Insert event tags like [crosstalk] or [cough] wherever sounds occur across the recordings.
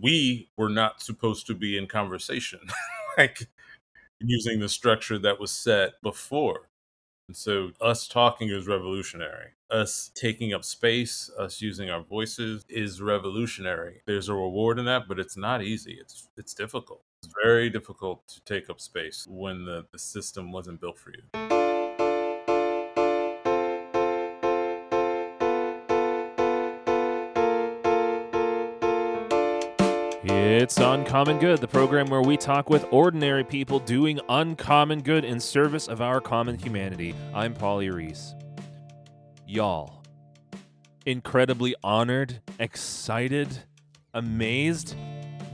we were not supposed to be in conversation, [laughs] like using the structure that was set before. And so, us talking is revolutionary. Us taking up space, us using our voices is revolutionary. There's a reward in that, but it's not easy. It's it's difficult. It's very difficult to take up space when the, the system wasn't built for you. It's Uncommon Good, the program where we talk with ordinary people doing uncommon good in service of our common humanity. I'm Paulie Reese. Y'all, incredibly honored, excited, amazed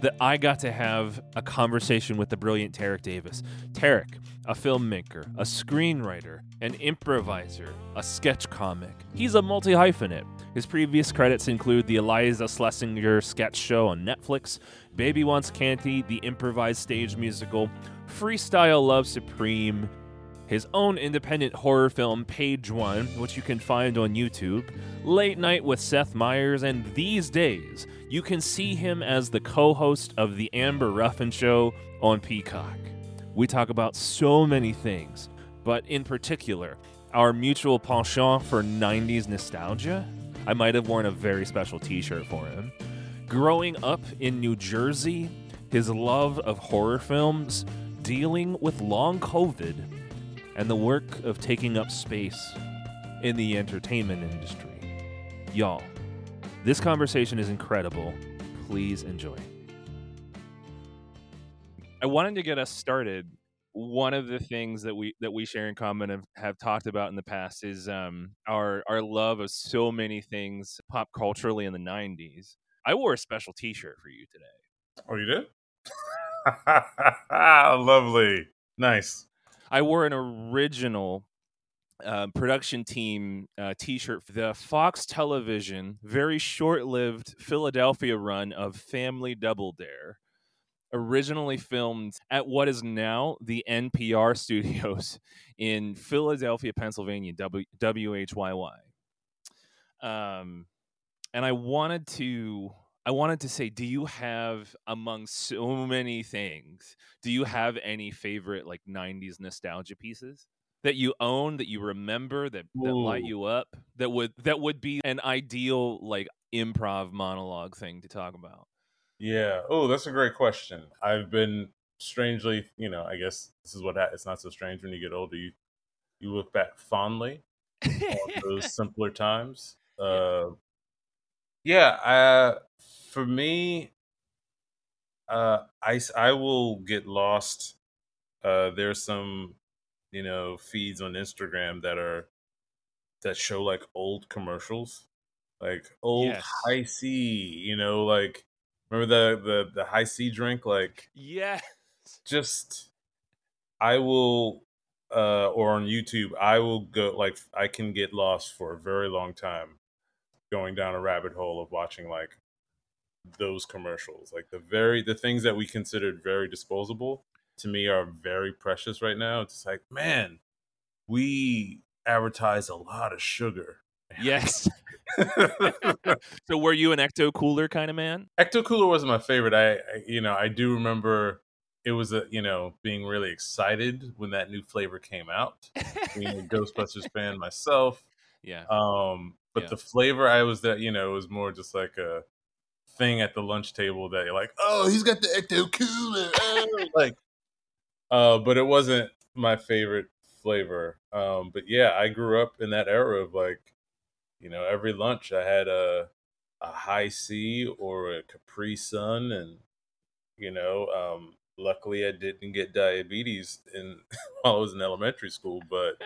that I got to have a conversation with the brilliant Tarik Davis. Tarek, a filmmaker, a screenwriter, an improviser, a sketch comic. He's a multi hyphenate. His previous credits include the Iliza Shlesinger sketch show on Netflix, Baby Wants Candy, the improvised stage musical, Freestyle Love Supreme, his own independent horror film Page One, which you can find on YouTube, Late Night with Seth Meyers, and these days you can see him as the co host of The Amber Ruffin Show on Peacock. We talk about so many things, but in particular, our mutual penchant for 90s nostalgia. I might have worn a very special t shirt for him. Growing up in New Jersey, his love of horror films, dealing with long COVID, and the work of taking up space in the entertainment industry. Y'all, this conversation is incredible. Please enjoy. I wanted to get us started. One of the things that we that we share in common have, have talked about in the past is um, our our love of so many things pop culturally in the '90s. I wore a special T-shirt for you today. Oh, you did? [laughs] Lovely, nice. I wore an original uh, production team uh, T-shirt for the Fox Television very short-lived Philadelphia run of Family Double Dare, originally filmed at what is now the NPR [laughs] studios in Philadelphia, Pennsylvania, w- WHYY. Um, and I wanted to I wanted to say, do you have among so many things, do you have any favorite like 90s nostalgia pieces that you own that you remember that, that light you up that would that would be an ideal like improv monologue thing to talk about? Yeah. Oh, that's a great question. I've been strangely, you know, I guess this is what ha- it's not so strange when you get older. You you look back fondly on [laughs] those simpler times. Uh, yeah. Uh, for me, uh, I I will get lost. Uh, there's some, you know, feeds on Instagram that are that show like old commercials, like old Yes. Hi-C. You know, like remember the the the Hi-C drink, like yes. [laughs] just I will uh or on YouTube I will go like I can get lost for a very long time going down a rabbit hole of watching like those commercials. Like the very the things that we considered very disposable to me are very precious right now. It's like man we advertise a lot of sugar Yes. [laughs] so were you an ecto cooler kind of man? Ecto Cooler wasn't my favorite. I, I, you know, I do remember it was a, you know, being really excited when that new flavor came out. Being a Ghostbusters fan [laughs] myself, yeah. um, but Yeah. the flavor I was that, you know, it was more just like a thing at the lunch table that you're like, oh, he's got the Ecto Cooler, [laughs] oh," like, uh, but it wasn't my favorite flavor. Um, but yeah, I grew up in that era of like, you know, every lunch I had a a Hi-C or a Capri Sun, and you know, um, luckily I didn't get diabetes in [laughs] while I was in elementary school. But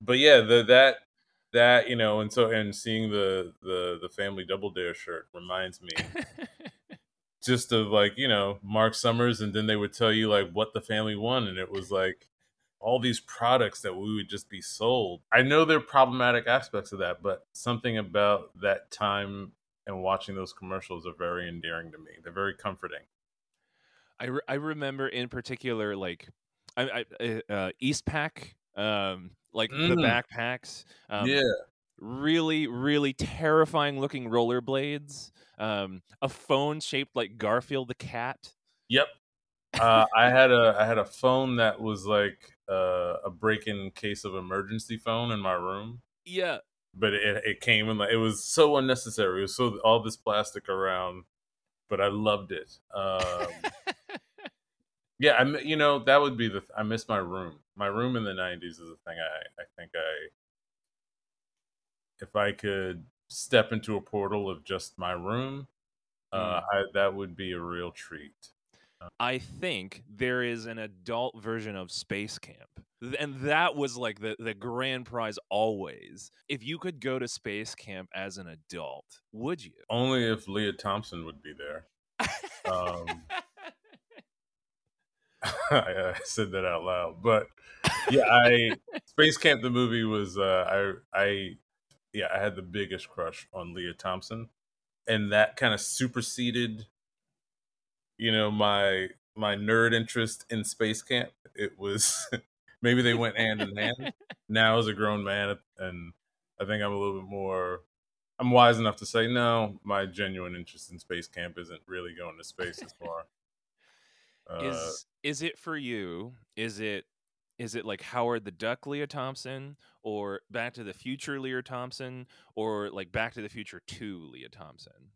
but yeah, the that that you know, and so and seeing the the the family double dare shirt reminds me [laughs] just of like you know Marc Summers, and then they would tell you like what the family won, and it was like all these products that we would just be sold. I know there are problematic aspects of that, but something about that time and watching those commercials are very endearing to me. They're very comforting. I, re- I remember in particular like I, I uh, Eastpak um like the Mm. backpacks um, yeah, really, really terrifying looking rollerblades, um, a phone shaped like Garfield the cat. Yep. [laughs] Uh, I had a I had a phone that was like uh, a break-in case of emergency phone in my room. Yeah. But it it came and like it was so unnecessary. It was so all this plastic around, but I loved it. Um, [laughs] yeah, I you know that would be the I miss my room. My room in the '90s is a thing I I think I if I could step into a portal of just my room, uh, I, that would be a real treat. I think there is an adult version of Space Camp. And that was like the, the grand prize always. If you could go to Space Camp as an adult, would you? Only if Lea Thompson would be there. Um, [laughs] I, I said that out loud, but yeah, I [laughs] Space Camp the movie was uh, I I yeah I had the biggest crush on Lea Thompson, and that kind of superseded you know my my nerd interest in space camp it was [laughs] maybe they went hand in hand. [laughs] Now as a grown man and i think i'm a little bit more i'm wise enough to say no my genuine interest in space camp isn't really going to space as far. Uh, is is it for you? Is it is it like Howard the Duck Lea Thompson or Back to the Future Lea Thompson or like Back to the Future 2 Lea Thompson?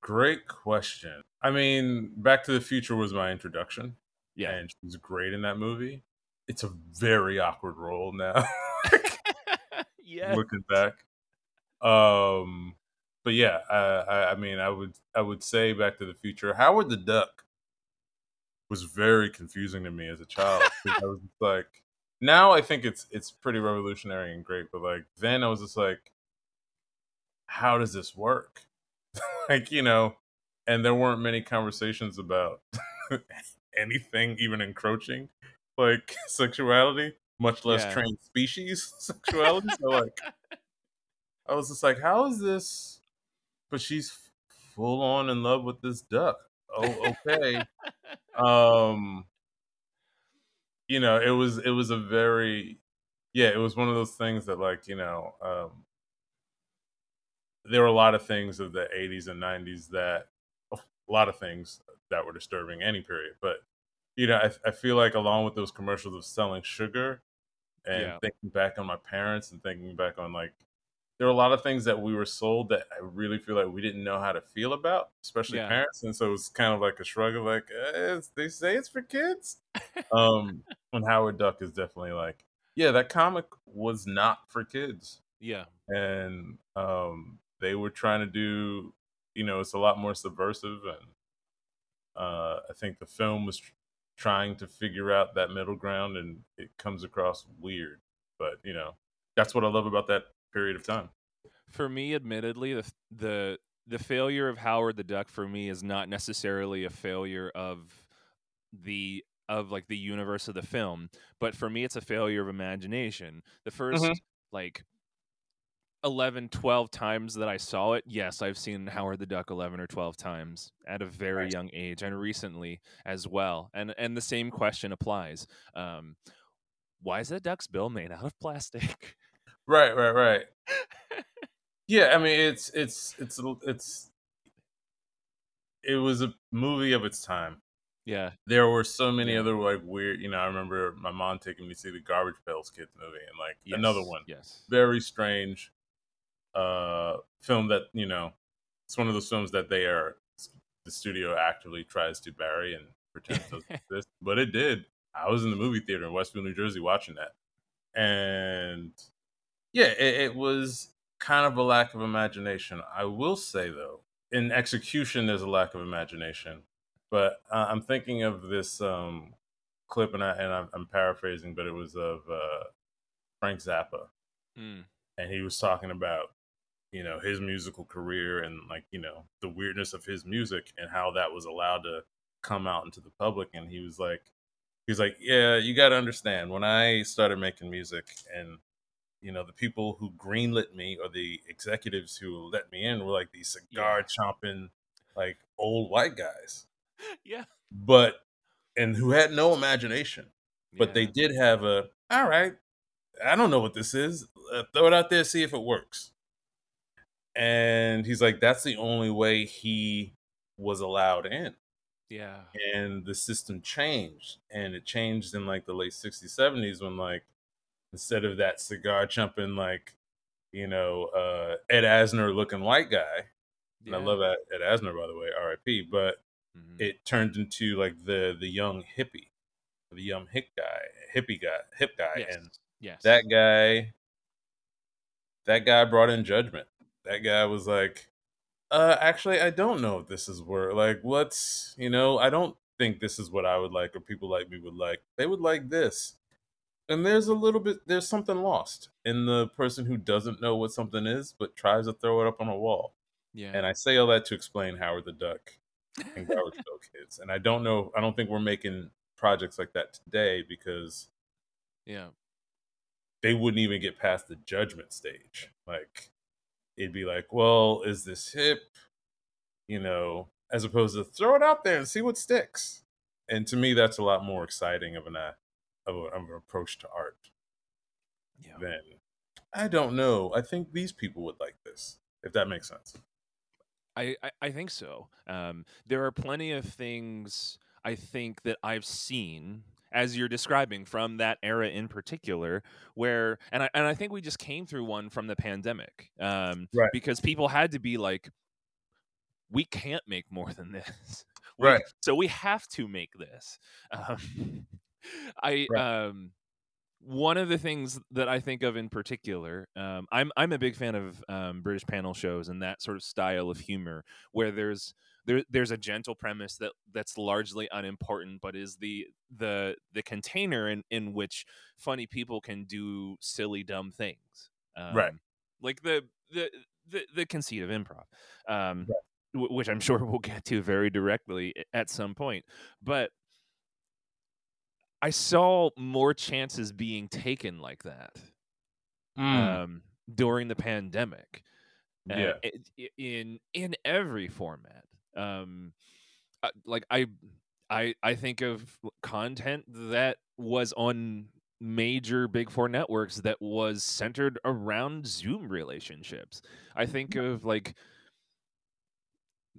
Great question. I mean, Back to the Future was my introduction. Yeah. And she's great in that movie. It's a very awkward role now. [laughs] [laughs] yeah. Looking back. Um but yeah, I, I mean I would I would say Back to the Future. Howard the Duck was very confusing to me as a child. I was like now I think it's it's pretty revolutionary and great, but like then I was just like, how does this work? [laughs] like you know and there weren't many conversations about [laughs] anything even encroaching like [laughs] sexuality much less yeah. trans species sexuality. So like i was just like how is this but she's full on in love with this duck. Oh okay. Um you know it was it was a very yeah it was one of those things that like you know um there were a lot of things of the 80s and 90s that a lot of things that were disturbing any period but you know i, I feel like along with those commercials of selling sugar and yeah. thinking back on my parents and thinking back on like there were a lot of things that we were sold that i really feel like we didn't know how to feel about especially yeah. parents and so it was kind of like a shrug of like eh, they say it's for kids [laughs] um and howard duck is definitely like yeah that comic was not for kids yeah and um they were trying to do you know it's a lot more subversive and uh, i think the film was tr- trying to figure out that middle ground and it comes across weird but you know that's what i love about that period of time for me admittedly the the the failure of howard the duck for me is not necessarily a failure of the of like the universe of the film but for me it's a failure of imagination the 1st mm-hmm. like 11 12 times that i saw it yes i've seen howard the duck 11 or 12 times at a very right. young age and recently as well and and the same question applies um why is that duck's bill made out of plastic? Right right right. [laughs] Yeah i mean it's it's it's it's it was a movie of its time. Yeah. There were so many other like weird you know i remember my mom taking me to see the garbage pails kids movie and like yes. another one. yes. Very strange uh, film that you know it's one of those films that they are the studio actively tries to bury and pretend [laughs] doesn't exist, but it did. I was in the movie theater in Westfield, New Jersey, watching that, and yeah, it, it was kind of a lack of imagination. I will say though, in execution, there's a lack of imagination. But uh, I'm thinking of this um, clip, and I and I'm, I'm, paraphrasing, but it was of uh, Frank Zappa, mm. and he was talking about you know his musical career and like you know the weirdness of his music and how that was allowed to come out into the public. And he was like he was like yeah you got to understand when i started making music and you know the people who greenlit me or the executives who let me in were like these cigar chomping like old white guys. [laughs] Yeah. But and who had no imagination. But yeah. they did have a all right i don't know what this is. Uh, throw it out there, see if it works. And he's like, that's the only way he was allowed in. Yeah. And the system changed. And it changed in like the late 60s, 70s when like instead of that cigar chumping like, you know, uh Ed Asner looking white guy. And I love Ed, Ed Asner by the way, R.I.P. But Mhm. it turned into like the the young hippie, the young hick guy, hippie guy, hip guy, yes. and yes. that guy, that guy brought in judgment. That guy was like, uh, actually, I don't know if this is where like what's you know, I don't think this is what I would like or people like me would like. They would like this. And there's a little bit there's something lost in the person who doesn't know what something is but tries to throw it up on a wall. yeah. And I say all that to explain Howard the Duck and Garbage [laughs] Pail Kids. And I don't know I don't think we're making projects like that today because yeah. they wouldn't even get past the judgment stage. Like it'd be like, well, is this hip? You know, as opposed to throw it out there and see what sticks. And to me, that's a lot more exciting of an uh, of, a, of an approach to art Yeah. than I don't know. I think these people would like this, if that makes sense. I, I, I think so. Um, there are plenty of things I think that I've seen as you're describing from that era in particular, where and I and I think we just came through one from the pandemic, um, Right. Because people had to be like, we can't make more than this, [laughs] We- Right. So we have to make this. Um, [laughs] I um, one of the things that I think of in particular, um, I'm I'm a big fan of um, British panel shows and that sort of style of humor where there's there, there's a gentle premise that that's largely unimportant, but is the the the container in in which funny people can do silly dumb things, um, Right. Like the the the, the conceit of improv, um, wh- which I'm [laughs] sure we'll get to very directly at some point, but. I saw more chances being taken like that Mm, um, during the pandemic. uh, yeah. i- in in every format. Um, uh, like I, I I think of content that was on major big four networks that was centered around Zoom relationships. I think of like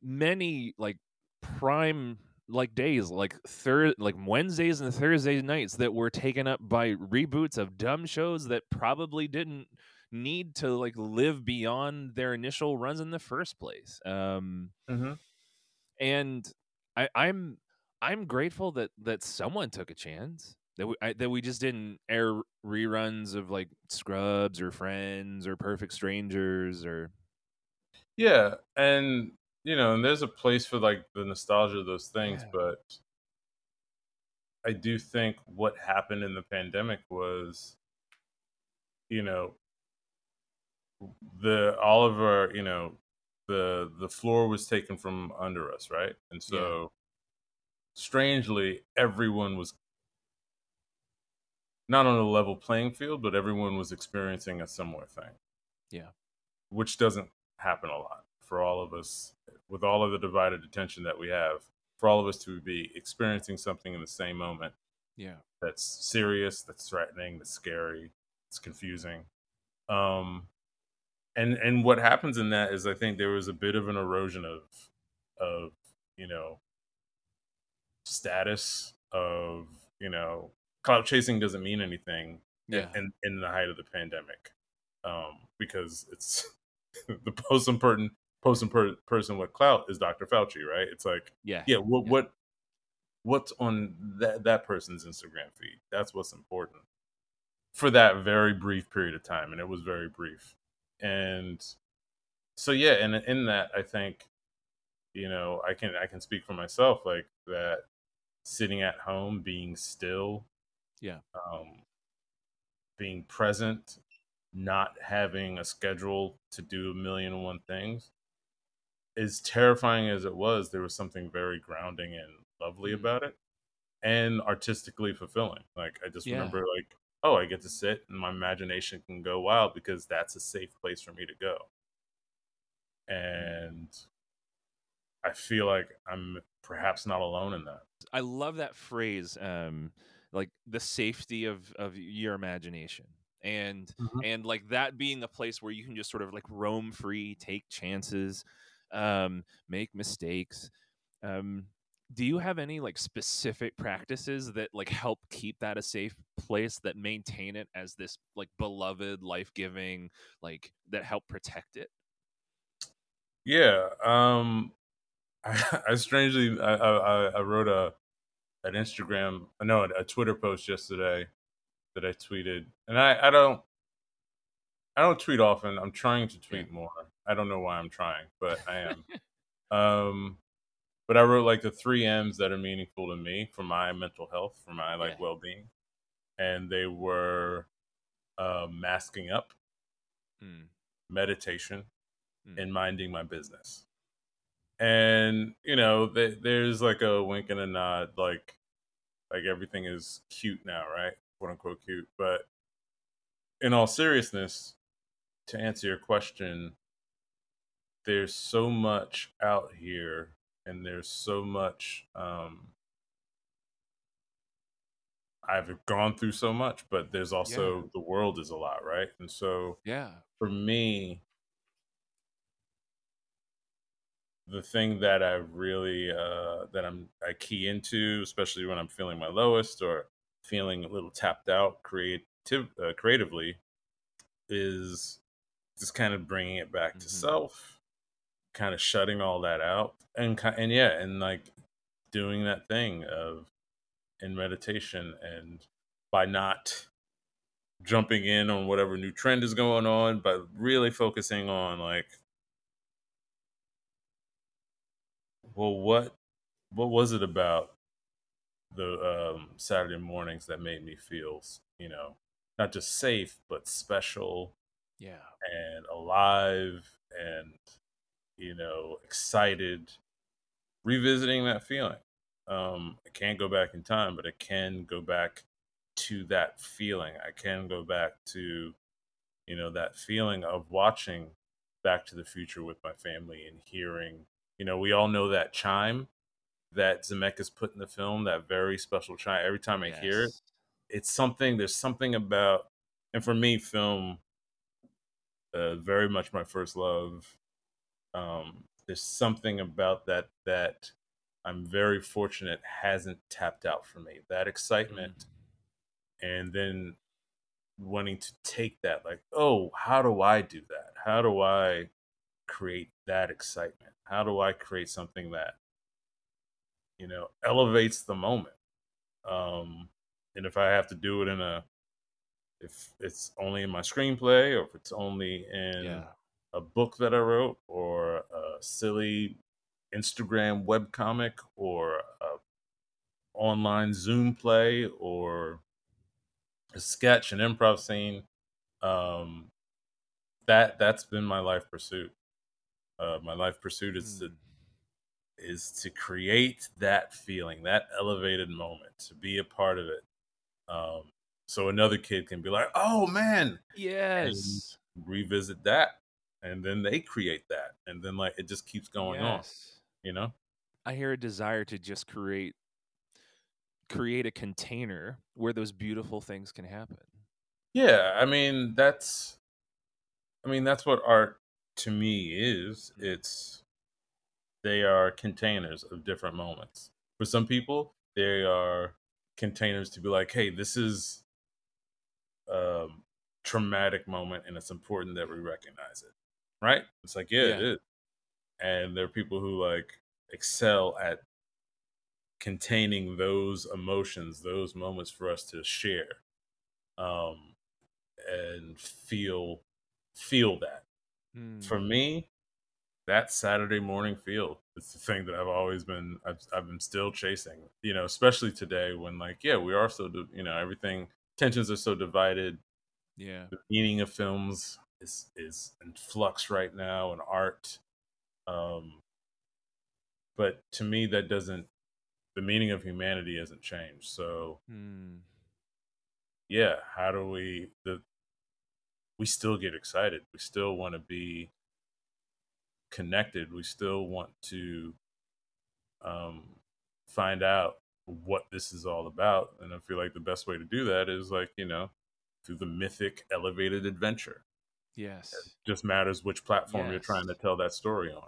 many like prime like days like third like Wednesdays and Thursday nights that were taken up by reboots of dumb shows that probably didn't need to like live beyond their initial runs in the first place. Um hmm and I, I'm I'm grateful that that someone took a chance that we I, that we just didn't air reruns of like Scrubs or Friends or Perfect Strangers or Yeah, and you know, and there's a place for like the nostalgia of those things, Yeah. but I do think what happened in the pandemic was, you know, the all of our, you know, the the floor was taken from under us, right? And Yeah. so strangely, everyone was not on a level playing field, but everyone was experiencing a similar thing. Yeah. Which doesn't happen a lot for all of us with all of the divided attention that we have, for all of us to be experiencing something in the same moment yeah that's serious, that's threatening, that's scary, it's confusing. Um and and what happens in that is I think there was a bit of an erosion of of, you know, status of, you know, cloud chasing doesn't mean anything yeah in in the height of the pandemic. Um because it's [laughs] the post important most important person with clout is Dr. Fauci, right? It's like yeah yeah what Yeah. what what's on that that person's instagram feed that's what's important for that very brief period of time and it was very brief and so yeah and in that i think you know i can i can speak for myself like that sitting at home being still Yeah. um being present not having a schedule to do a million and one things as terrifying as it was there was something very grounding and lovely Mhm. about it and artistically fulfilling like i just Yeah. remember like oh i get to sit and my imagination can go wild because that's a safe place for me to go. And i feel like i'm perhaps not alone in that. I love that phrase um like the safety of of your imagination. And Mhm. and like that being a place where you can just sort of like roam free take chances um make mistakes um do you have any like specific practices that like help keep that a safe place that maintain it as this like beloved life-giving like that help protect it Yeah. Um, I, [laughs] I strangely I, I I wrote a an Instagram no a Twitter post yesterday that I tweeted, and I I don't I don't tweet often. I'm trying to tweet more. I don't know why I'm trying, but I am. [laughs] um, but I wrote like the three M's that are meaningful to me for my mental health, for my like Yeah. well being, and they were uh, masking up, Mm, meditation, Mm. and minding my business. And you know, th- there's like a wink and a nod, like like everything is cute now, right? Quote unquote cute. But in all seriousness, to answer your question, there's so much out here, and there's so much. Um, I've gone through so much, but there's also the world is a lot, right? And so yeah for me, the thing that I really uh, that I'm I key into, especially when I'm feeling my lowest or feeling a little tapped out, creative uh, creatively, is just kind of bringing it back to Mhm. self, kind of shutting all that out, and and yeah, and like doing that thing of in meditation and by not jumping in on whatever new trend is going on, but really focusing on like well what what was it about the um saturday mornings that made me feel you know not just safe but special yeah. and alive and you know excited revisiting that feeling. Um i can't go back in time but i can go back to that feeling. I can go back to you know that feeling of watching back to the future with my family and hearing you know we all know that chime that zemeckis put in the film that very special chime. Every time i hear it it's something there's something about and for me film uh, very much my first love um there's something about that that i'm very fortunate hasn't tapped out for me. That excitement and then wanting to take that like oh how do i do that? How do i create that excitement? How do i create something that you know elevates the moment? Um and if i have to do it in a if it's only in my screenplay or if it's only in yeah a book that i wrote or a silly instagram webcomic or a online zoom play or a sketch an improv scene um that that's been my life pursuit. Uh my life pursuit is to Mm. is to create that feeling that elevated moment to be a part of it. Um so another kid can be like oh man yes. revisit that and then they create that and then like it just keeps going on you know? I hear a desire to just create create a container where those beautiful things can happen. yeah i mean that's i mean that's what art to me is. Mm. it's they are containers of different moments. For some people they are containers to be like hey this is a traumatic moment and it's important that we recognize it right it's like yeah, it Yeah. is and there are people who like excel at containing those emotions those moments for us to share um and feel feel that for Mm. me that saturday morning feel it's the thing that i've always been I've, I've been still chasing you know especially today when like yeah we are so you know everything tensions are so divided Yeah. the meaning of films is is in flux right now and art. Um but to me that doesn't the meaning of humanity hasn't changed. So Mm. yeah how do we the we still get excited. We still want to be connected. We still want to um find out what this is all about. And i feel like the best way to do that is like you know through the mythic elevated adventure. Yes. It just matters which platform you're trying to tell that story on.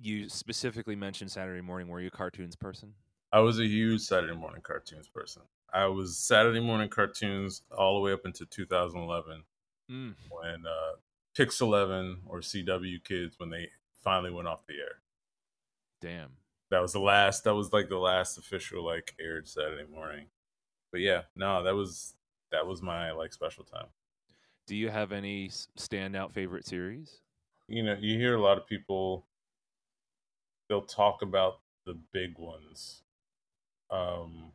You specifically mentioned Saturday morning. Were you a cartoons person? I was a huge Saturday morning cartoons person. I was Saturday morning cartoons all the way up into 2011 Mm. when uh, Pix 11 or CW Kids when they finally went off the air. Damn. That was the last. That was like the last official like aired Saturday morning. But yeah, no, that was that was my like special time. Do you have any standout favorite series? You know, you hear a lot of people. They'll talk about the big ones, um,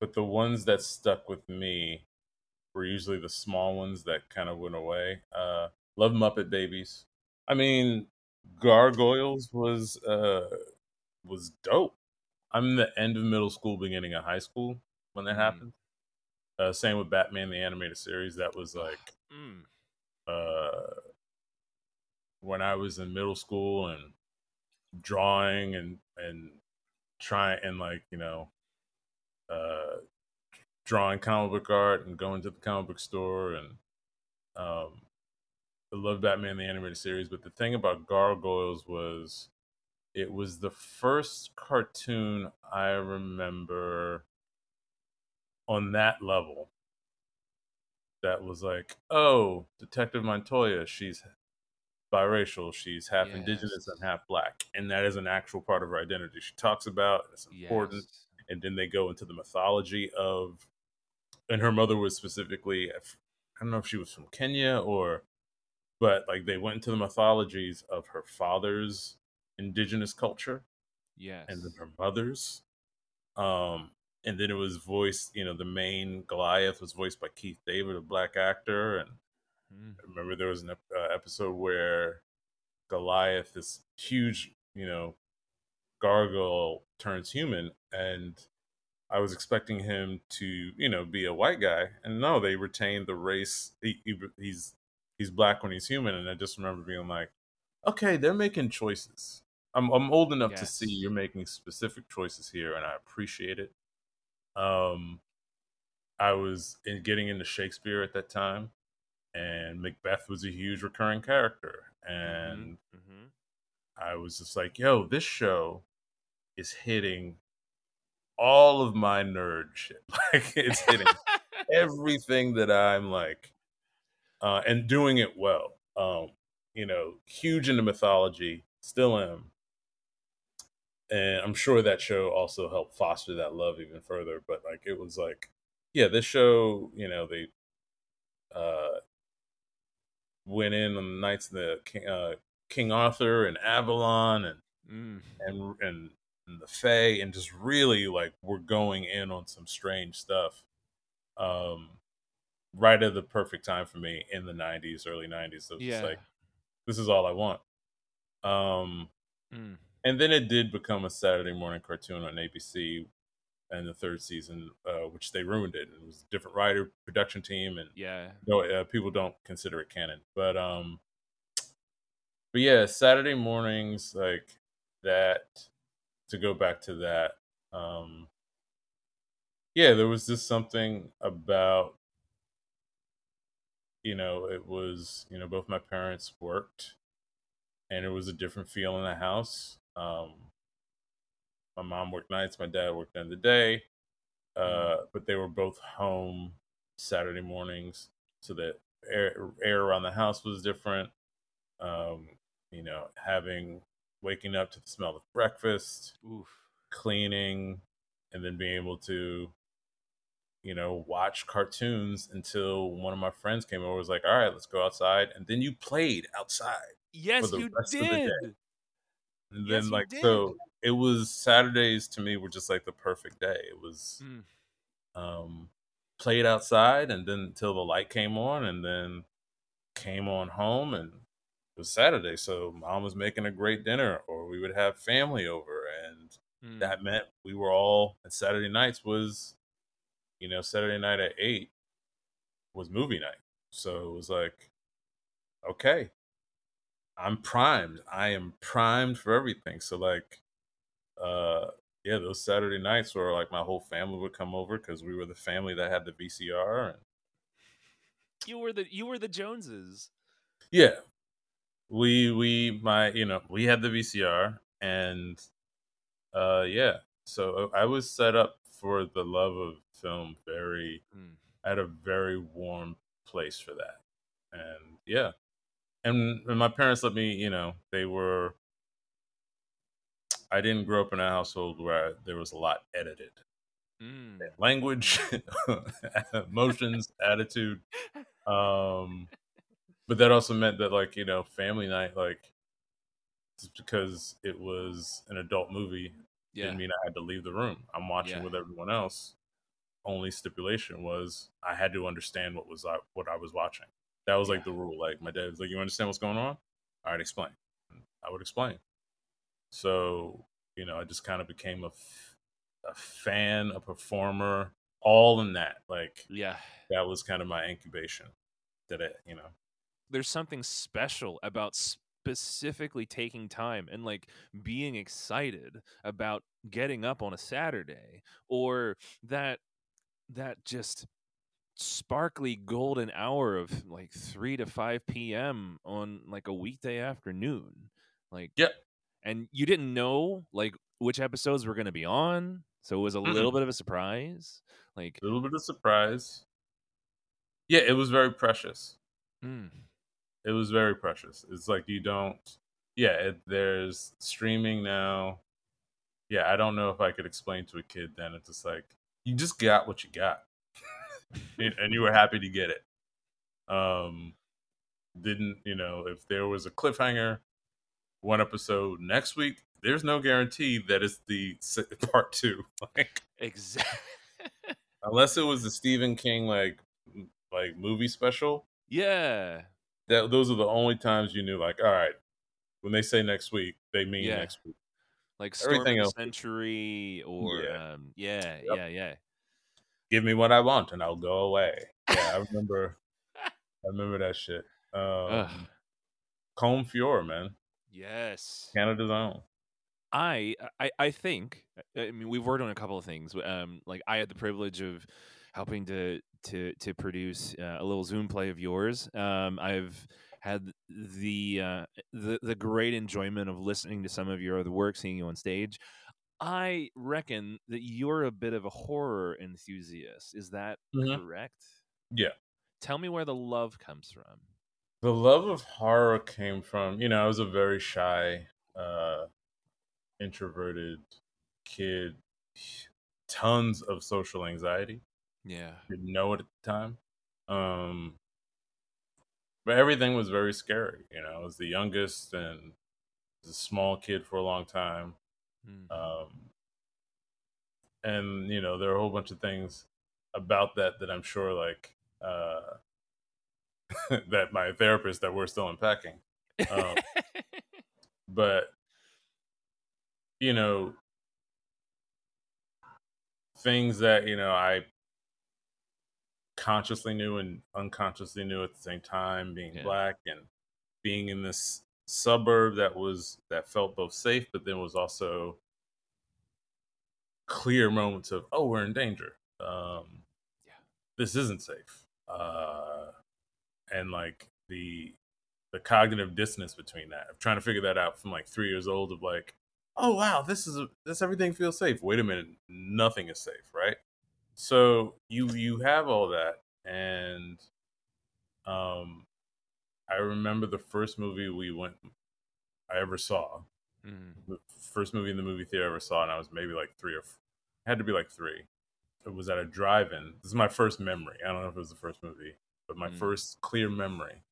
but the ones that stuck with me were usually the small ones that kind of went away. Uh, Love Muppet Babies. I mean, Gargoyles was uh, was dope. I'm in the end of middle school, beginning of high school when that Mm. happened. Uh, same with Batman the animated series. That was like Mm. uh, when I was in middle school and drawing and and trying and like you know uh, drawing comic book art and going to the comic book store and um, I love Batman the animated series. But the thing about Gargoyles was it was the first cartoon I remember on that level that was like, oh, Detective Montoya, she's biracial, she's half indigenous and half black, and that is an actual part of her identity. She talks about it's important, Yes. and then they go into the mythology of, and her mother was specifically, I don't know if she was from Kenya or, but like they went into the mythologies of her father's indigenous culture Yes. and then her mother's. Um, and then it was voiced, you know, the main Goliath was voiced by Keith David, a black actor. And Mm. I remember there was an uh, episode where Goliath, this huge, you know, gargoyle, turns human. And I was expecting him to, you know, be a white guy. And no, they retained the race. He, he, he's he's black when he's human. And I just remember being like, okay, they're making choices. I'm I'm old enough to see you're making specific choices here, and I appreciate it. Um, I was in getting into Shakespeare at that time, and Macbeth was a huge recurring character, and Mhm. I was just like, yo, this show is hitting all of my nerd shit. [laughs] Like it's hitting everything that I'm like, uh, and doing it well. Um, you know, huge into mythology, still am. And I'm sure that show also helped foster that love even further. But like it was like, yeah, this show, you know, they uh went in on the Knights of the King, uh, King Arthur and Avalon and Mm. and and, and the Fae and just really like we're going in on some strange stuff. Um right at the perfect time for me in the 90s, early 90s. So Yeah. like this is all I want. Um Mm. And then it did become a Saturday morning cartoon on ABC and the third season, uh, which they ruined it. It was a different writer, production team, and Yeah. no, uh, people don't consider it canon. But um, but yeah, Saturday mornings like that. To go back to that, um, yeah, there was just something about you know it was you know both my parents worked, and it was a different feel in the house. Um, my mom worked nights, my dad worked during the day, uh, but they were both home Saturday mornings, so that air, air around the house was different. Um, you know, having waking up to the smell of breakfast, Oof. cleaning, and then being able to, you know, watch cartoons until one of my friends came over. Was like, "All right, let's go outside," and then you played outside Yes, you rest of the day. did. And then like so it was saturdays to me were just like the perfect day it was Mm. um played outside and then until the light came on and then came on home and it was saturday so mom was making a great dinner or we would have family over and Mm. that meant we were all and saturday nights was you know saturday night at eight was movie night so it was like okay i'm primed. I am primed for everything. So like uh yeah those saturday nights where like my whole family would come over because we were the family that had the vcr and you were the you were the Joneses. Yeah, we we my you know we had the VCR and uh yeah, so I was set up for the love of film very Mm. at a very warm place for that, and yeah, and, and my parents let me you know they were. I didn't grow up in a household where there was a lot edited. Mm. language, [laughs] emotions, attitude. Um, but that also meant that, like, you know, family night, like, just because it was an adult movie Yeah. didn't mean I had to leave the room. I'm watching Yeah. with everyone else. Only stipulation was I had to understand what was I, what I was watching. That was like the rule. Like my dad was like, "You understand what's going on? All right, explain." I would explain. So you know, I just kind of became a, f- a fan, a performer, all in that. Like Yeah. that was kind of my incubation. That it, you know, There's something special about specifically taking time and like being excited about getting up on a Saturday or that that just sparkly golden hour of like 3 to 5 p.m. on like a weekday afternoon. Like Yep. and you didn't know like which episodes were going to be on, so it was a little Mm-mm. bit of a surprise. Like a little bit of surprise. Yeah, it was very precious. mm, It was very precious. It's like you don't. Yeah, it, there's streaming now. Yeah, I don't know if I could explain to a kid then. It's just like you just got what you got, [laughs] and you were happy to get it. Um, didn't you know if there was a cliffhanger, one episode next week? There's no guarantee that it's the [laughs] part two. Like exactly. [laughs] unless it was the Stephen King like like movie special. yeah. That those are the only times you knew like, all right, when they say next week, they mean Yeah. next week. Like Storm Everything of else Century or Yeah. um yeah, Yep. yeah, yeah. Give me what I want and I'll go away. Yeah, I [laughs] remember. I remember that shit. Um, Combe Fiore, man, Yes. Canada's own. I I I think I mean we've worked on a couple of things. Um, like I had the privilege of helping to to to produce uh, a little Zoom play of yours. Um, I've had the uh, the the great enjoyment of listening to some of your other work, seeing you on stage. I reckon that you're a bit of a horror enthusiast. Is that Mhm. correct? Yeah. Tell me where the love comes from. The love of horror came from, you know, I was a very shy, uh, introverted kid, tons of social anxiety. Yeah. didn't know it at the time. Um, but everything was very scary. You know, I was the youngest and was a small kid for a long time. Mm. Um, and you know, there are a whole bunch of things about that that I'm sure, like, uh, [laughs] that my therapist that we're still unpacking. um, [laughs] But you know, things that you know I consciously knew and unconsciously knew at the same time being Yeah. black and being in this suburb that was that felt both safe but then was also clear moments of oh we're in danger. Um Yeah. this isn't safe. Uh and like the the cognitive dissonance between that of trying to figure that out from like three years old of like oh wow this is a, this everything feels safe. Wait a minute nothing is safe right? So you you have all that and um i remember the first movie we went i ever saw Mm. the first movie in the movie theater I ever saw, and I was maybe like three or f- had to be like three. It was at a drive-in. This is my first memory. I don't know if it was the first movie, but my Mm. first clear memory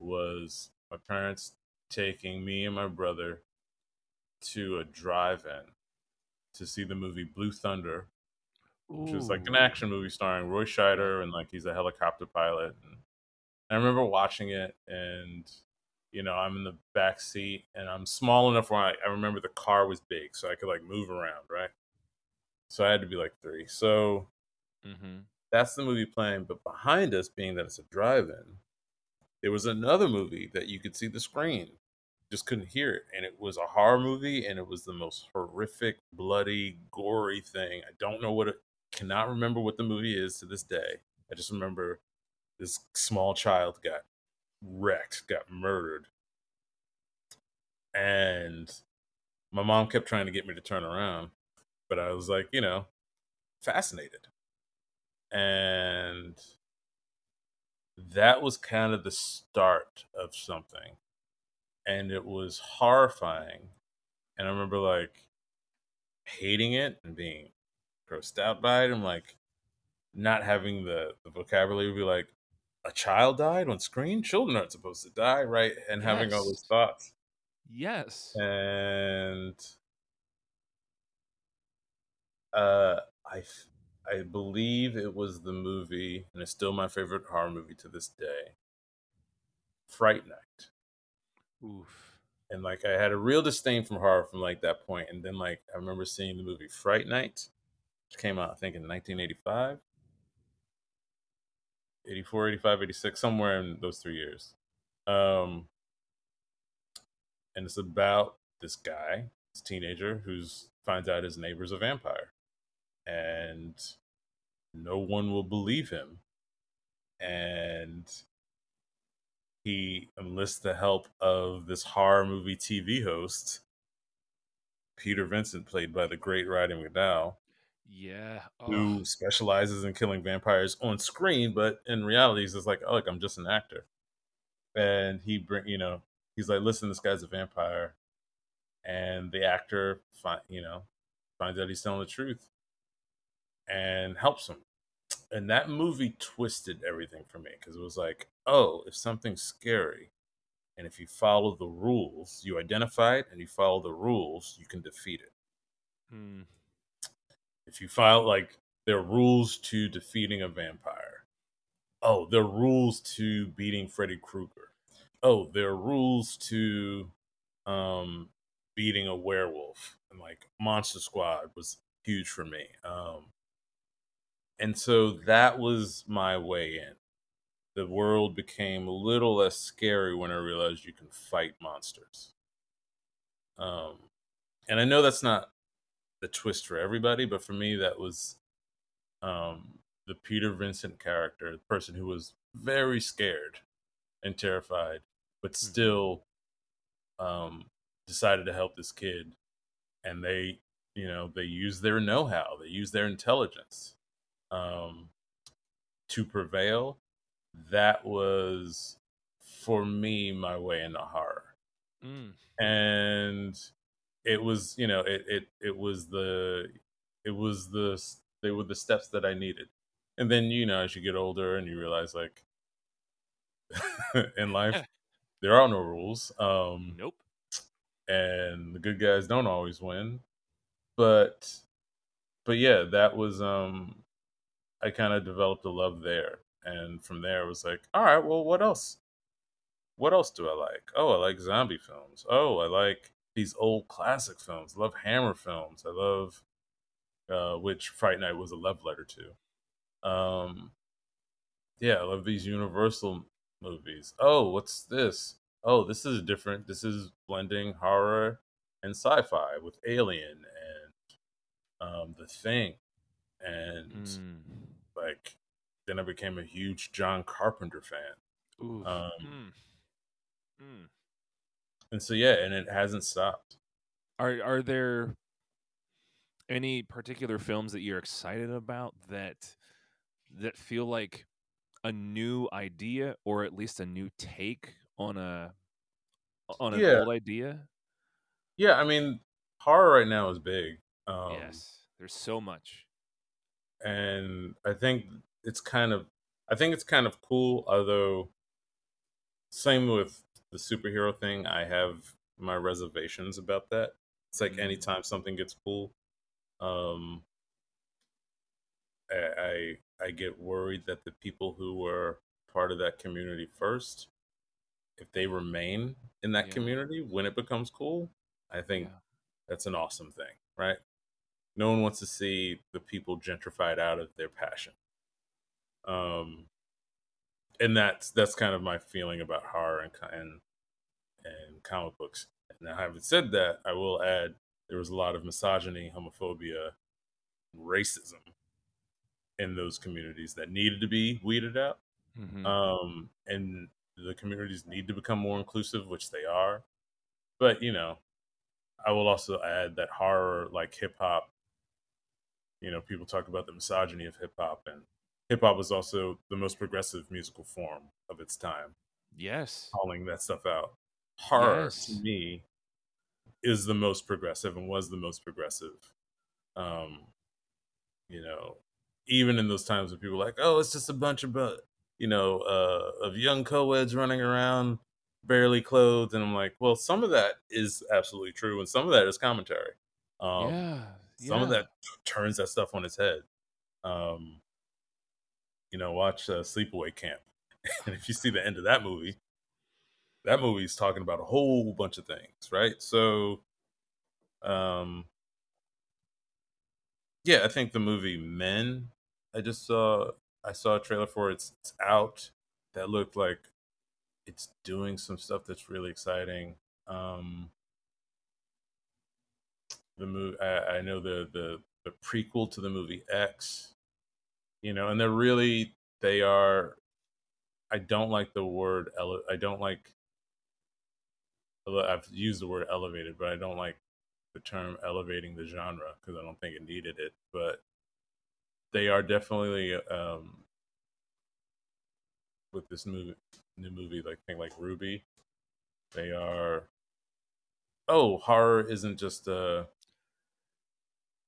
was my parents taking me and my brother to a drive-in to see the movie Blue Thunder, which was like an action movie starring Roy Scheider and like he's a helicopter pilot. And I remember watching it, and you know I'm in the back seat, and I'm small enough where I, I remember the car was big, so I could like move around, right? So I had to be like three. So Mm-hmm. that's the movie playing, but behind us, being that it's a drive-in, there was another movie that you could see the screen, just couldn't hear it, and it was a horror movie, and it was the most horrific, bloody, gory thing. I don't know what it, cannot remember what the movie is to this day. I just remember this small child got wrecked, got murdered. And my mom kept trying to get me to turn around, but I was like, you know, fascinated. And that was kind of the start of something. And it was horrifying. And I remember like hating it and being grossed out by it. I'm like not having the, the vocabulary to be like, a child died on screen? Children aren't supposed to die, right? And having all those thoughts. Yes. And uh I I believe it was the movie, and it's still my favorite horror movie to this day. Fright Night. Oof. And like I had a real disdain from horror from like that. And then like I remember seeing the movie Fright Night, which came out I think in 1985. 84, 85, 86, somewhere in those three years. Um and it's about this guy, this teenager, who's finds out his neighbor's a vampire. And no one will believe him. And he enlists the help of this horror movie TV host, Peter Vincent, played by the great Roddy McDowall, Yeah. who Oh, specializes in killing vampires on screen, but in reality, he's just like, oh, look, I'm just an actor. And he bring, you know, he's like, listen, this guy's a vampire, and the actor, find, you know, finds out he's telling the truth, and helps him. And that movie twisted everything for me because it was like, oh, if something's scary, and if you follow the rules, you identify it, and you follow the rules, you can defeat it. Hmm. If you file like there are rules to defeating a vampire. Oh, there are rules to beating Freddy Krueger. Oh, there are rules to um beating a werewolf. And like Monster Squad was huge for me. Um and so that was my way in. The world became a little less scary when I realized you can fight monsters. Um and I know that's not the twist for everybody, but for me that was um, the Peter Vincent character, the person who was very scared and terrified, but Mhm. still um, decided to help this kid. And they, you know, they use their know-how, they use their intelligence um, to prevail. That was for me my way into horror Mm. and it was you know it it it was the it was the they were the steps that I needed, and then you know as you get older and you realize like [laughs] in life [laughs] there are no rules, um, Nope. and the good guys don't always win, but but yeah, that was um I kind of developed a love there, and from there it was like all right, well what else? What else do I like? Oh, I like zombie films. Oh, I like these old classic films. I love Hammer films. I love uh, which Fright Night was a love letter to. Um, yeah, I love these Universal movies. Oh, what's this? Oh, this is different. This is blending horror and sci-fi with Alien and um, The Thing, and Mm. like then I became a huge John Carpenter fan. Um, Mm. Mm. And so yeah, and it hasn't stopped. Are are there any particular films that you're excited about that that feel like a new idea or at least a new take on a on an Yeah. old idea? Yeah, I mean, horror right now is big. Um, yes. There's so much. and I think it's kind of, I think it's kind of cool. Although, same with the superhero thing, I have my reservations about that. It's like Mm. anytime something gets cool, um, I, I I get worried that the people who were part of that community first, if they remain in that Yeah. community when it becomes cool, I think Yeah. that's an awesome thing, right? No one wants to see the people gentrified out of their passion. Um, and that's that's kind of my feeling about horror and and and comic books. Now, having said that, I will add there was a lot of misogyny, homophobia, racism in those communities that needed to be weeded out. Mhm. Um, and the communities need to become more inclusive, which they are. But you know, I will also add that horror, like hip hop, you know, people talk about the misogyny of hip hop, and hip hop was also the most progressive musical form of its time, Yes. calling that stuff out. Horror to me is the most progressive and was the most progressive. Um, you know, even in those times when people were like, oh, it's just a bunch of, bu- you know, uh, of young co-eds running around barely clothed, and I'm like, well, some of that is absolutely true, and some of that is commentary. Um, yeah. some of that turns that stuff on its head. Um, you know, watch uh, Sleepaway Camp, [laughs] and if you see the end of that movie, that movie's talking about a whole bunch of things, right? So, um, yeah, I think the movie Men. I just saw. I saw a trailer for it. It's, it's out. That looked like it's doing some stuff that's really exciting. Um, the movie. I, I know the the the prequel to the movie X. You know, and they're really they are. I don't like the word. Ele- I don't like. I've used the word elevated, but I don't like the term elevating the genre because I don't think it needed it. But they are definitely um, with this movie, new movie, like thing like Ruby. They are. Oh, horror isn't just uh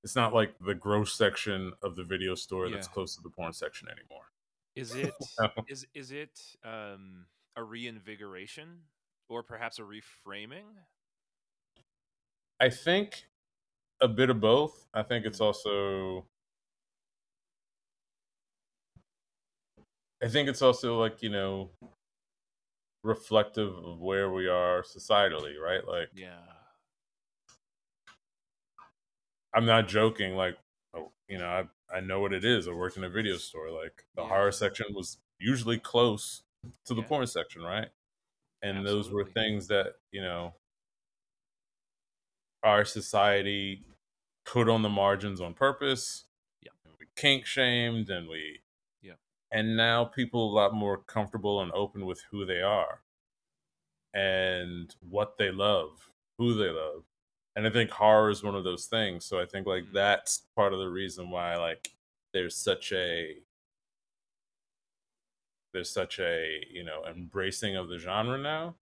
It's not like the gross section of the video store that's close to the porn section anymore. Is [laughs] it No. is is it um a reinvigoration or perhaps a reframing? I think a bit of both. I think it's Mm. also. I think it's also like you know reflective of where we are societally, right? Like Yeah. I'm not joking. Like, oh, you know, I I know what it is. I worked in a video store. Like, the Yeah. horror section was usually close to the Yeah. porn section, right? And those were things that you know our society put on the margins on purpose. Yeah. We kink shamed, and we Yeah. and now people are a lot more comfortable and open with who they are and what they love, who they love. And I think horror is one of those things. So I think like Mhm. that's part of the reason why like there's such a there's such a, you know, embracing of the genre now.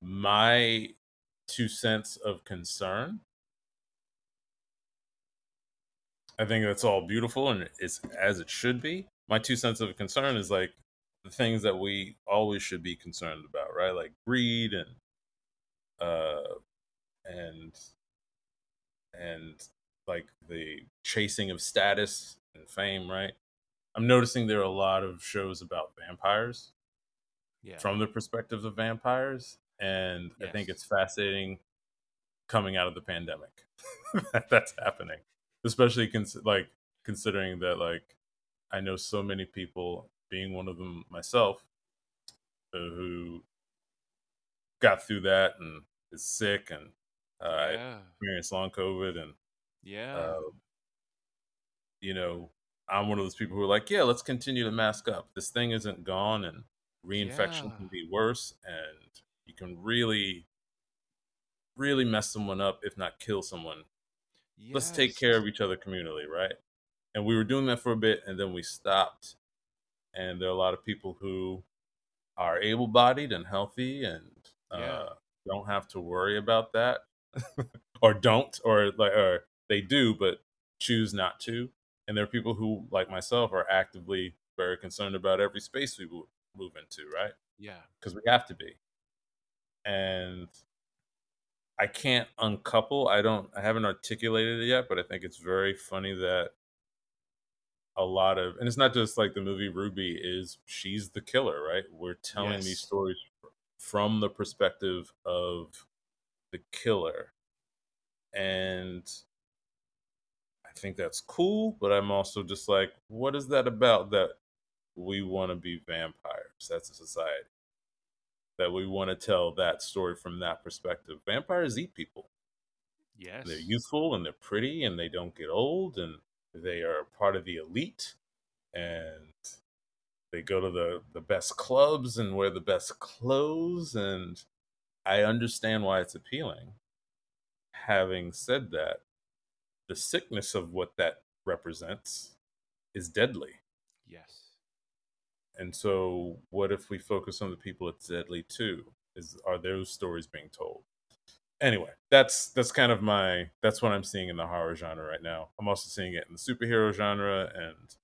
My two cents of concern I think that's all beautiful and it's as it should be. My two cents of concern is like the things that we always should be concerned about, right? Like greed and uh and and like the chasing of status and fame, right? I'm noticing there are a lot of shows about vampires Yeah. from the perspectives of vampires, and I think it's fascinating coming out of the pandemic [laughs] that that's happening, especially cons- like considering that like I know so many people, being one of them myself, who got through that and is sick and uh, yeah. experienced long COVID and Yeah. uh, you know, I'm one of those people who are like, yeah, let's continue to mask up. This thing isn't gone, and reinfection Yeah. can be worse, and you can really, really mess someone up, if not kill someone. Let's take care of each other communally, right? And we were doing that for a bit, and then we stopped. And there are a lot of people who are able-bodied and healthy, and uh, don't have to worry about that, [laughs] or don't, or like, or they do, but choose not to. And there are people who, like myself, are actively very concerned about every space we move into, right? Yeah. Because we have to be. And I can't uncouple. I don't. I haven't articulated it yet, but I think it's very funny that a lot of, and it's not just like the movie Ruby is. She's the killer, right? We're telling these stories from the perspective of the killer, and I think that's cool. But I'm also just like, what is that about? That we want to be vampires. That's a society that we want to tell that story from that perspective. Vampires eat people. Yes. They're youthful and they're pretty and they don't get old and they are part of the elite. And they go to the the best clubs and wear the best clothes and I understand why it's appealing. Having said that, the sickness of what that represents is deadly. Yes. And so what if we focus on the people it's deadly too? Is are those stories being told? Anyway, that's that's kind of my that's what I'm seeing in the horror genre right now. I'm also seeing it in the superhero genre and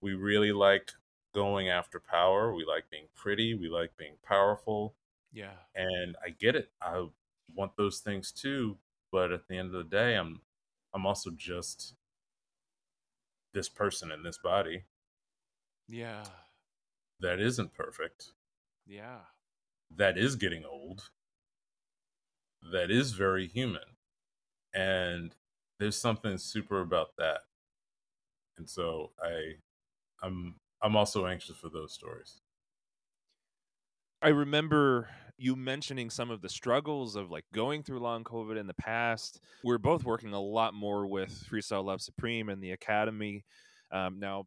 we really like going after power. We like being pretty, we like being powerful. Yeah. And I get it. I want those things too, but at the end of the day, I'm I'm also just this person in this body Yeah. that isn't perfect, Yeah. that is getting old, that is very human. And there's something super about that. And so I I'm I'm also anxious for those stories. I remember you mentioning some of the struggles of like going through long COVID in the past. We're both working a lot more with Freestyle Love Supreme and the Academy. Um, now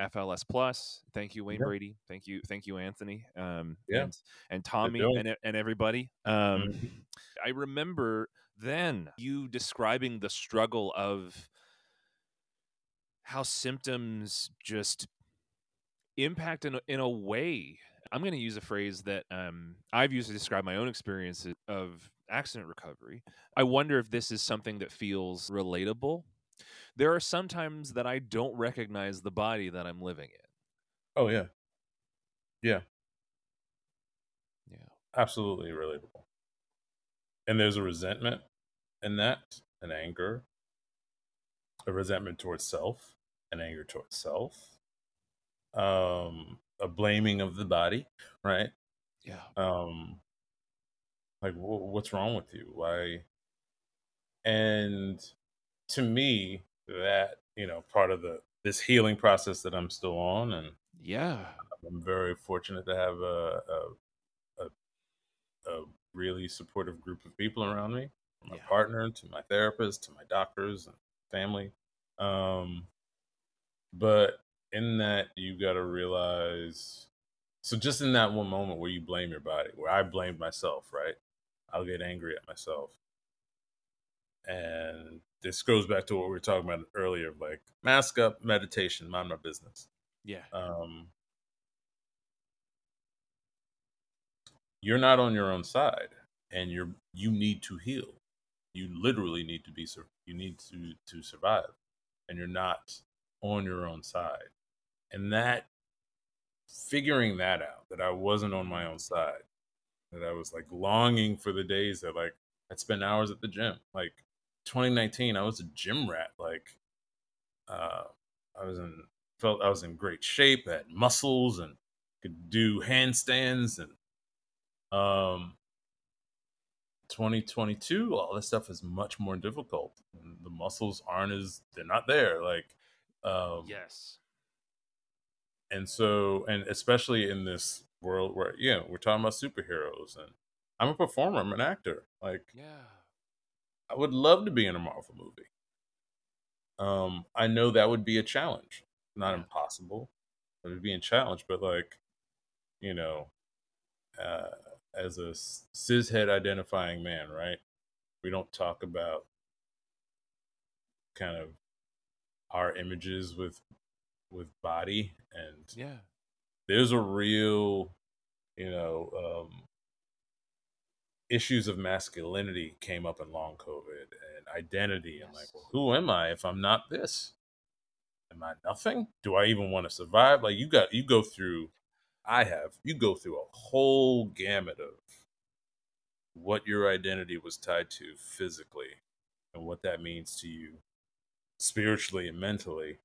FLS Plus. Thank you, Wayne Yeah. Brady. Thank you, thank you, Anthony. Um, Yeah. and, and Tommy and and everybody. Um, Mhm. I remember then you describing the struggle of how symptoms just impact in a, in a way. I'm going to use a phrase that um, I've used to describe my own experience of accident recovery. I wonder if this is something that feels relatable. There are some times that I don't recognize the body that I'm living in. Oh yeah. Yeah, Yeah. absolutely relatable. And there's a resentment in that, an anger, a resentment towards self, an anger towards self, um, a blaming of the body, right? Yeah. Um, like wh- what's wrong with you? Why? And to me, that you know, part of the this healing process that I'm still on, and Yeah. I'm very fortunate to have a a, a, a really supportive group of people around me, my Yeah. partner to my therapist to my doctors and family. Um, but in that, you got to realize. So just in that one moment where you blame your body, where I blamed myself, right? I'll get angry at myself, and this goes back to what we were talking about earlier, like mask up, meditation, mind my business. Yeah. um, you're not on your own side and you're you need to heal you literally need to be you need to to survive and you're not on your own side and that figuring that out that i wasn't on my own side that i was like longing for the days that like i'd spend hours at the gym like 2019 i was a gym rat like uh i was in felt i was in great shape had muscles and could do handstands and um 2022 all this stuff is much more difficult the muscles aren't as they're not there like um Yes. And so and especially in this world where you know we're talking about superheroes and i'm a performer i'm an actor like Yeah. i would love to be in a marvel movie. Um i know that would be a challenge. Not impossible. It would be a challenge but like you know uh as a cishet identifying man right? We don't talk about kind of our images with with body and Yeah. there's a real you know um issues of masculinity came up in long covid and identity. And like well, who am i if i'm not this? Am i nothing? Do i even want to survive? Like you got you go through i have you go through a whole gamut of what your identity was tied to physically and what that means to you spiritually and mentally.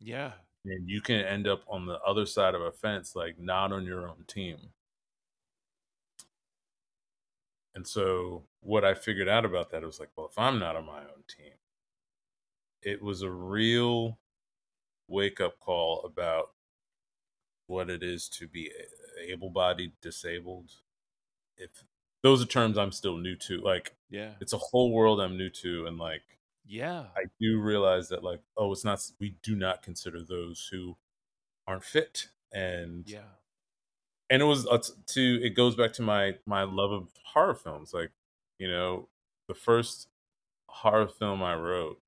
Yeah. And you can end up on the other side of a fence like not on your own team and so what i figured out about that was like well if i'm not on my own team it was a real wake up call about what it is to be able-bodied disabled if those are terms i'm still new to like Yeah. it's a whole world i'm new to and like Yeah. I do realize that like oh it's not we do not consider those who aren't fit and Yeah. and it was uh, to it goes back to my my love of horror films like you know the first horror film i wrote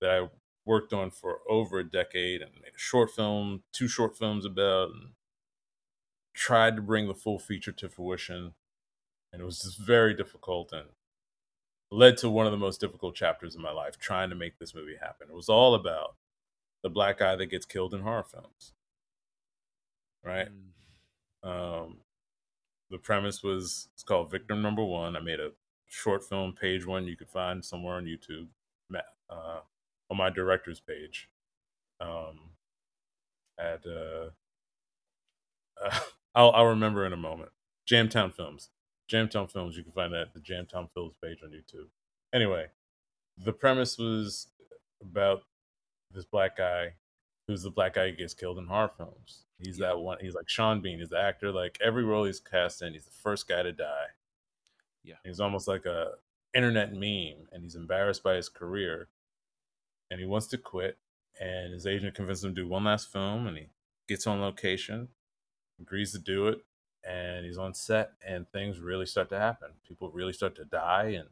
that i worked on for over a decade and made a short film two short films about and tried to bring the full feature to fruition and it was just very difficult and led to one of the most difficult chapters in my life trying to make this movie happen it was all about the black guy that gets killed in horror films right Mm. Um, the premise was it's called Victim Number One. I made a short film, page one, you could find somewhere on YouTube, uh, on my director's page. Um, at uh, uh, [laughs] I'll I'll remember in a moment. Jamtown Films, Jamtown Films. You can find that at the Jamtown Films page on YouTube. Anyway, the premise was about this black guy who's the black guy who gets killed in horror films. He's Yeah. that one. He's like Sean Bean. He's the actor. Like every role he's cast in, he's the first guy to die. Yeah. He's almost like a internet meme, and he's embarrassed by his career, and he wants to quit. And his agent convinces him to do one last film, and he gets on location, agrees to do it, and he's on set, and things really start to happen. People really start to die, and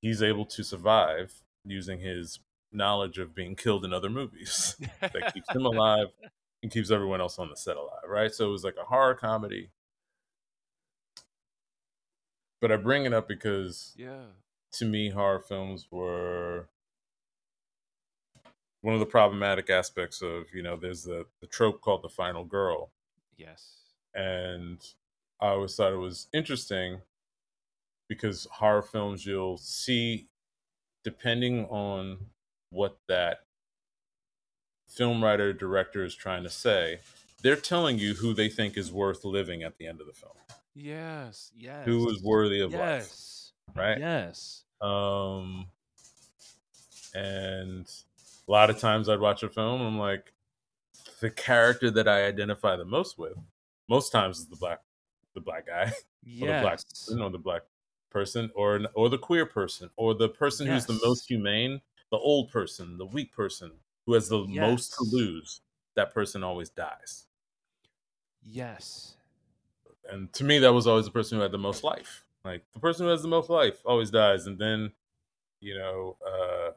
he's able to survive using his knowledge of being killed in other movies [laughs] that keeps him alive and keeps everyone else on the set alive, right? So it was like a horror comedy. But I bring it up because yeah. to me, horror films were one of the problematic aspects of, you know, there's the, the trope called the final girl. Yes. And I always thought it was interesting because horror films, you'll see, depending on what that film writer director is trying to say, they're telling you who they think is worth living at the end of the film, Yes. Yes. who is worthy of life, Yes. right? Yes. Um, and a lot of times I'd watch a film, and I'm like, the character that I identify the most with, most times is the black, the black guy, [laughs] or the black, Yes. you know, the black person, or or the queer person, or the person who's the most humane, the old person, the weak person, who has the most to lose. That person always dies. Yes. and to me that was always the person who had the most life like the person who has the most life always dies and then you know uh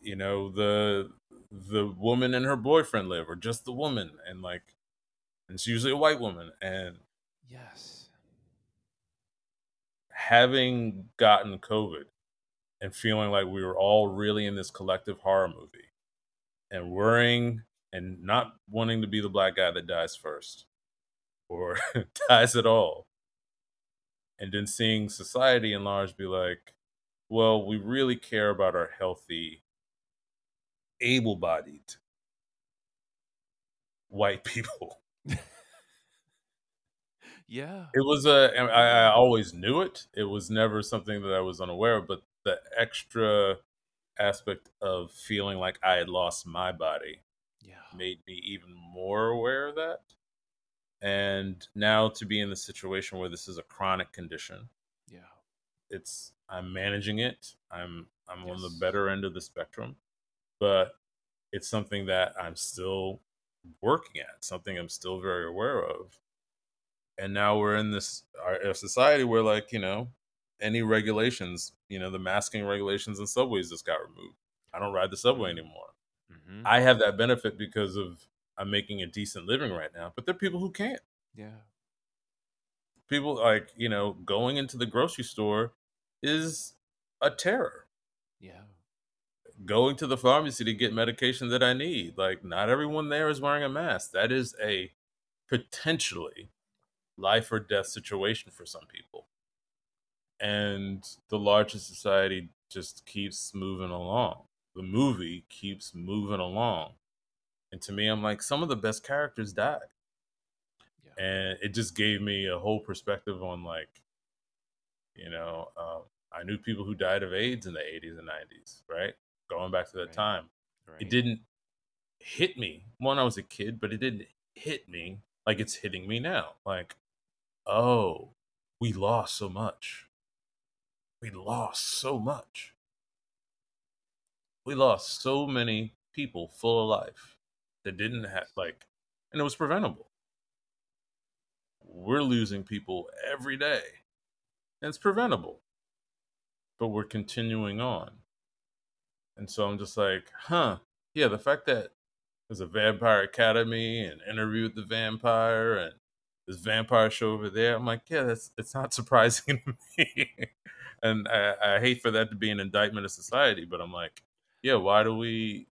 you know the the woman and her boyfriend live or just the woman and like and it's usually a white woman and Yes. having gotten covid and feeling like we were all really in this collective horror movie and worrying and not wanting to be the black guy that dies first or [laughs] dies at all and then seeing society in large be like well we really care about our healthy able-bodied white people [laughs] Yeah. it was a I, I always knew it it was never something that i was unaware of but the extra aspect of feeling like i had lost my body Yeah. made me even more aware of that and now to be in the situation where this is a chronic condition Yeah. it's i'm managing it i'm i'm on the better end of the spectrum but it's something that i'm still working at something i'm still very aware of and now we're in this our, a society where like you know any regulations you know the masking regulations in subways just got removed i don't ride the subway anymore Mm-hmm. i have that benefit because of i'm making a decent living right now but there are people who can't Yeah. people like you know going into the grocery store is a terror Yeah. Going to the pharmacy to get medication that i need. Like not everyone there is wearing a mask. That is a potentially life or death situation for some people. And the larger society just keeps moving along. The movie keeps moving along. And to me i'm like some of the best characters died. Yeah. and it just gave me a whole perspective on like you know um, i knew people who died of aids in the 80s and 90s right going back to that Right. time Right. it didn't hit me when i was a kid but it didn't hit me like it's hitting me now like oh we lost so much we lost so much we lost so many people full of life that didn't have like, and it was preventable. We're losing people every day, and it's preventable, but we're continuing on. And so I'm just like, huh, yeah, the fact that there's a Vampire Academy and Interview with the Vampire and this vampire show over there. I'm like, yeah, that's it's not [laughs] surprising to me. and I, I hate for that to be an indictment of society, but I'm like, yeah, why do we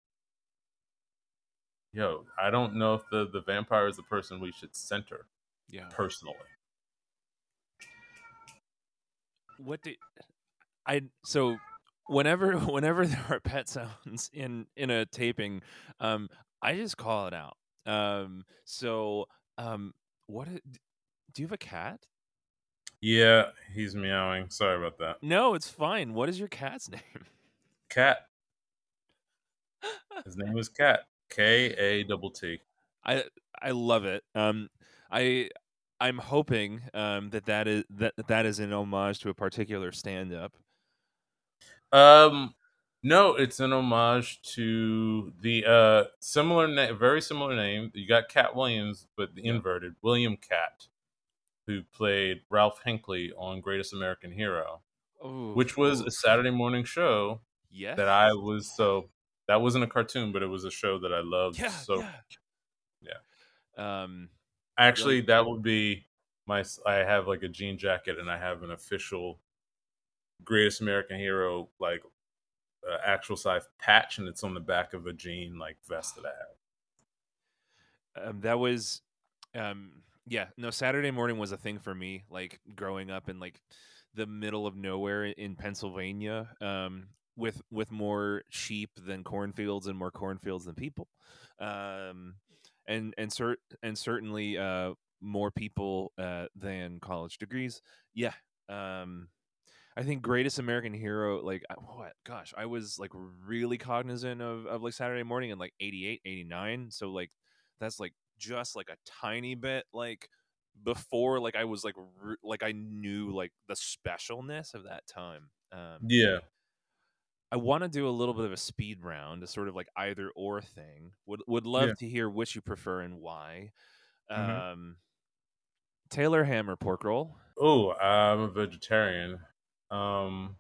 yo, I don't know if the, the vampire is the person we should center. Yeah. Personally. What did I so whenever [laughs] whenever there are pet sounds in in a taping, um, I just call it out. Um, so um, what do you have a cat? Yeah, he's meowing. Sorry about that. No, it's fine. What is your cat's [laughs] name? Katt. [laughs] His name is Katt. K A double T. I I love it. Um, I I'm hoping um that that is that that is an homage to a particular stand up. Um, no, it's an homage to the uh similar name, very similar name. You got Katt Williams, but the inverted William Katt, who played Ralph Hinkley on Greatest American Hero, Oh, which was a Saturday morning show yeah. that I was so that wasn't a cartoon, but it was a show that I loved. yeah, so yeah. Um, actually, that would be my. I have like a jean jacket, and I have an official Greatest American Hero like uh, actual size patch, and it's on the back of a jean like vest that I have. um, that was um yeah no saturday morning was a thing for me like growing up in like the middle of nowhere in pennsylvania um with with more sheep than cornfields and more cornfields than people um and and cert and certainly uh more people uh than college degrees yeah um I think greatest American hero, like what? Gosh, I was like really cognizant of, of like Saturday morning in like 88, 89. So like that's like just like a tiny bit like before like I was like re- like I knew like the specialness of that time. Um, Yeah, I want to do a little bit of a speed round, a sort of like either or thing. Would would love Yeah. to hear which you prefer and why. Mhm. Um, Taylor ham or pork roll? Oh, I'm a vegetarian. Um,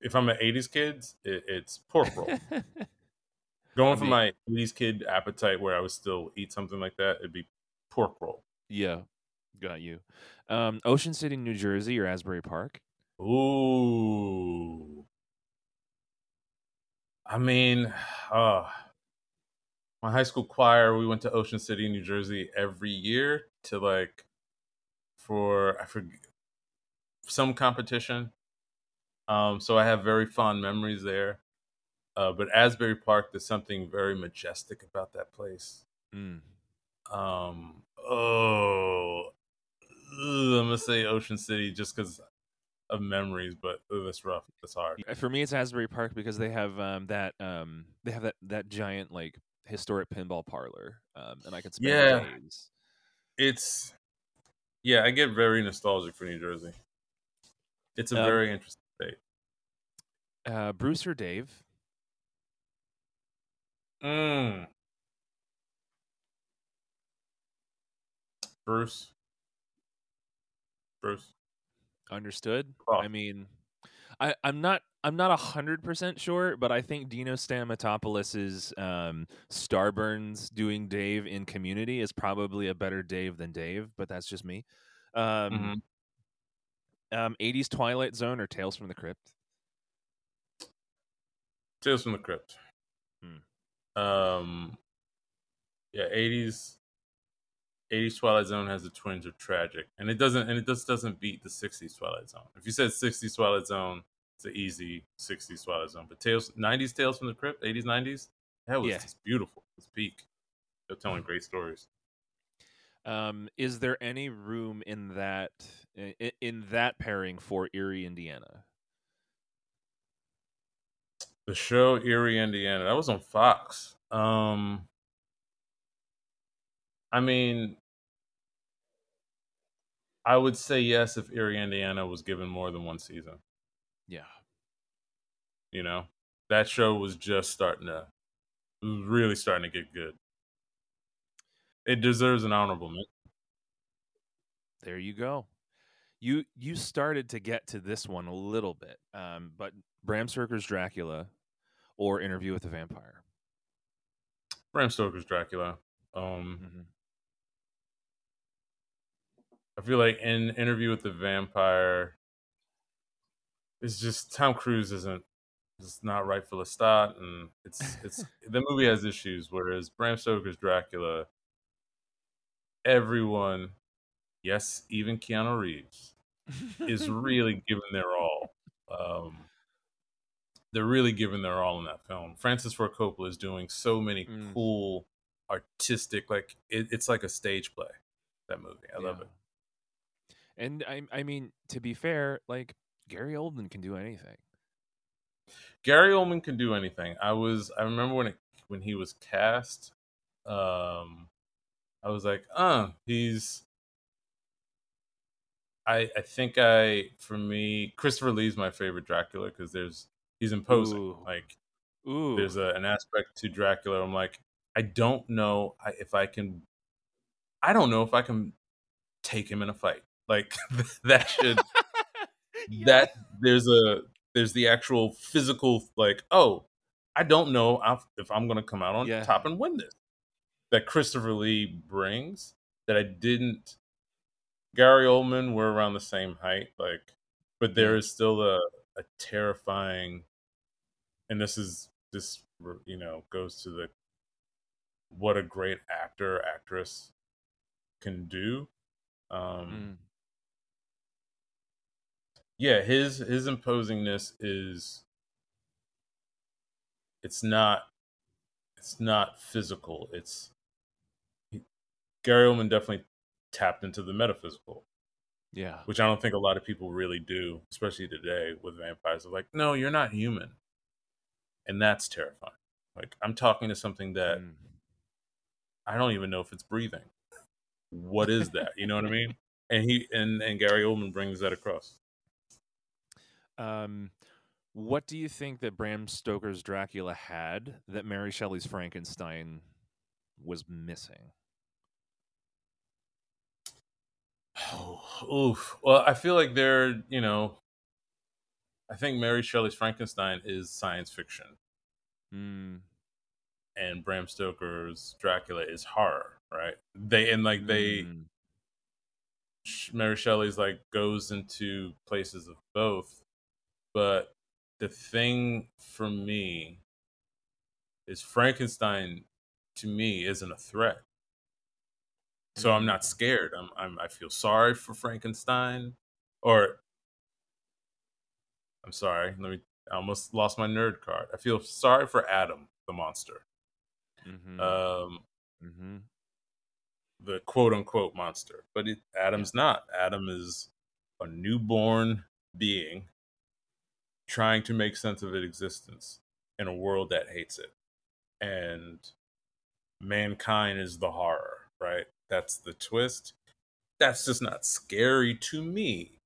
if I'm an '80s kid, it, it's pork roll. [laughs] Going for my '80s kid appetite, where I would still eat something like that, it'd be pork roll. Yeah, got you. Um, Ocean City, New Jersey, or Asbury Park? Ooh, I mean, [sighs] uh, my high school choir, we went to Ocean City, New Jersey every year to like for I forget some competition. Um, so I have very fond memories there. Uh, but Asbury Park, there's something very majestic about that place. Mm. Um, oh, ugh, I'm gonna say Ocean City just because of memories, but ugh, that's rough. That's hard. For me, it's Asbury Park because they have um, that um, they have that that giant like historic pinball parlor, um, and I could spend Yeah. days. It's yeah, I get very nostalgic for New Jersey. It's a Um, very interesting state. Uh, Bruce or Dave? Mm. Bruce. Bruce. Understood. Oh. I mean, I I'm not I'm not hundred percent sure, but I think Dino Stamatopoulos's um, Starburns doing Dave in Community is probably a better Dave than Dave, but that's just me. Um, Mhm. Um, 80s Twilight Zone or Tales from the Crypt? Tales from the Crypt. Hmm. Um, yeah, eighties. 80s Twilight Zone has the twinge of tragic, and it doesn't, and it just doesn't beat the 60s Twilight Zone. If you said 60s Twilight Zone, it's an easy 60s Twilight Zone. But Tales, 90s Tales from the Crypt, 80s, 90s, that was Yeah. just beautiful. It's peak. They're telling great stories. Um, is there any room in that in, in that pairing for Eerie, Indiana? The show Eerie, Indiana, that was on Fox. Um, I mean, I would say yes if Eerie, Indiana was given more than one season. Yeah. You know, that show was just starting to really starting to get good. It deserves an honorable mention. There you go. You you started to get to this one a little bit, um, but Bram Stoker's Dracula or Interview with the Vampire. Bram Stoker's Dracula. Um, Mm-hmm. I feel like in Interview with the Vampire, it's just Tom Cruise isn't is not right for Lestat, and it's it's the movie has issues. Whereas Bram Stoker's Dracula, everyone, yes, even Keanu Reeves, is really [laughs] giving their all. Um, they're really giving their all in that film. Francis Ford Coppola is doing so many Mm. cool, artistic, like it, it's like a stage play. That movie, I love it. And I I mean, to be fair, like Gary Oldman can do anything. Gary Oldman can do anything. I was I remember when it when he was cast, um I was like, uh, he's I I think I for me Christopher Lee's my favorite Dracula because there's he's imposing. Ooh. Like Ooh. there's a, an aspect to Dracula. I'm like, I don't know if I can I don't know if I can take him in a fight. Like [laughs] that should [laughs] Yeah. that there's a there's the actual physical like oh i don't know if- if i'm gonna come out on Yeah. top and win this that christopher lee brings that i didn't gary oldman we're around the same height like but there is still a, a terrifying and this is this you know goes to the what a great actor actress can do um Mm. yeah his his imposingness is it's not it's not physical it's gary oldman definitely tapped into the metaphysical. Yeah. which i don't think a lot of people really do especially today with vampires. They're like no you're not human. And that's terrifying. Like i'm talking to something that Mm. i don't even know if it's breathing. What is that? You know what i mean? And he and and gary oldman brings that across. Um, what do you think that Bram Stoker's Dracula had that Mary Shelley's Frankenstein was missing? Oh, oof. Well, I feel like they're, you know, I think Mary Shelley's Frankenstein is science fiction, Mm. and Bram Stoker's Dracula is horror, right? They and like they, Mm. Mary Shelley's like goes into places of both, but the thing for me is Frankenstein to me isn't a threat. So I'm Mm. not scared. I'm, I'm I feel sorry for Frankenstein or I'm sorry. Let me I almost lost my nerd card. I feel sorry for Adam, the monster. Mhm. Um Mhm. the quote unquote monster. But it, Adam's not. Adam is a newborn being trying to make sense of its existence in a world that hates it. And mankind is the horror, right? That's the twist. That's just not scary to me.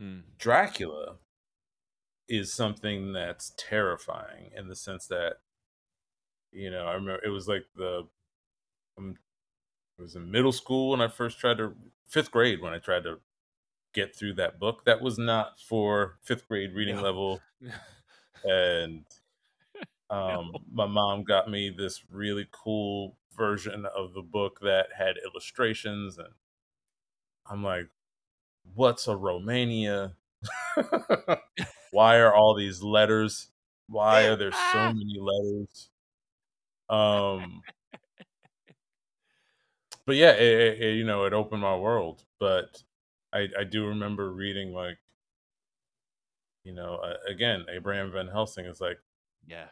Mm. Dracula is something that's terrifying in the sense that you know, I remember it was like the um, it was in middle school when I first tried to fifth grade when I tried to get through that book. That was not for fifth grade reading No. level, [laughs] and um, No. my mom got me this really cool version of the book that had illustrations, and I'm like, "What's a Romania? [laughs] Why are all these letters? Why are there so [laughs] many letters?" Um, but yeah, it, it, you know, it opened my world. But I, I do remember reading like, you know, uh, again, Abraham Van Helsing is like, yeah.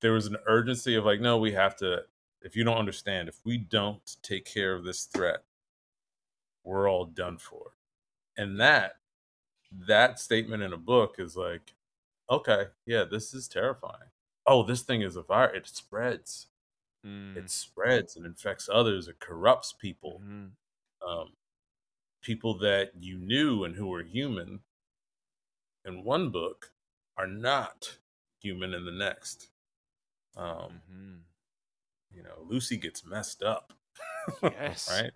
there was an urgency of like, no, we have to. If you don't understand, if we don't take care of this threat, we're all done for. And that that statement in a book is like, okay, yeah, this is terrifying. Oh, this thing is a virus. It spreads. Mm. It spreads and infects others. It corrupts people. Mhm. um, people that you knew and who were human in one book are not human in the next. Um, Mhm. You know, Lucy gets messed up. [laughs] Yes. right?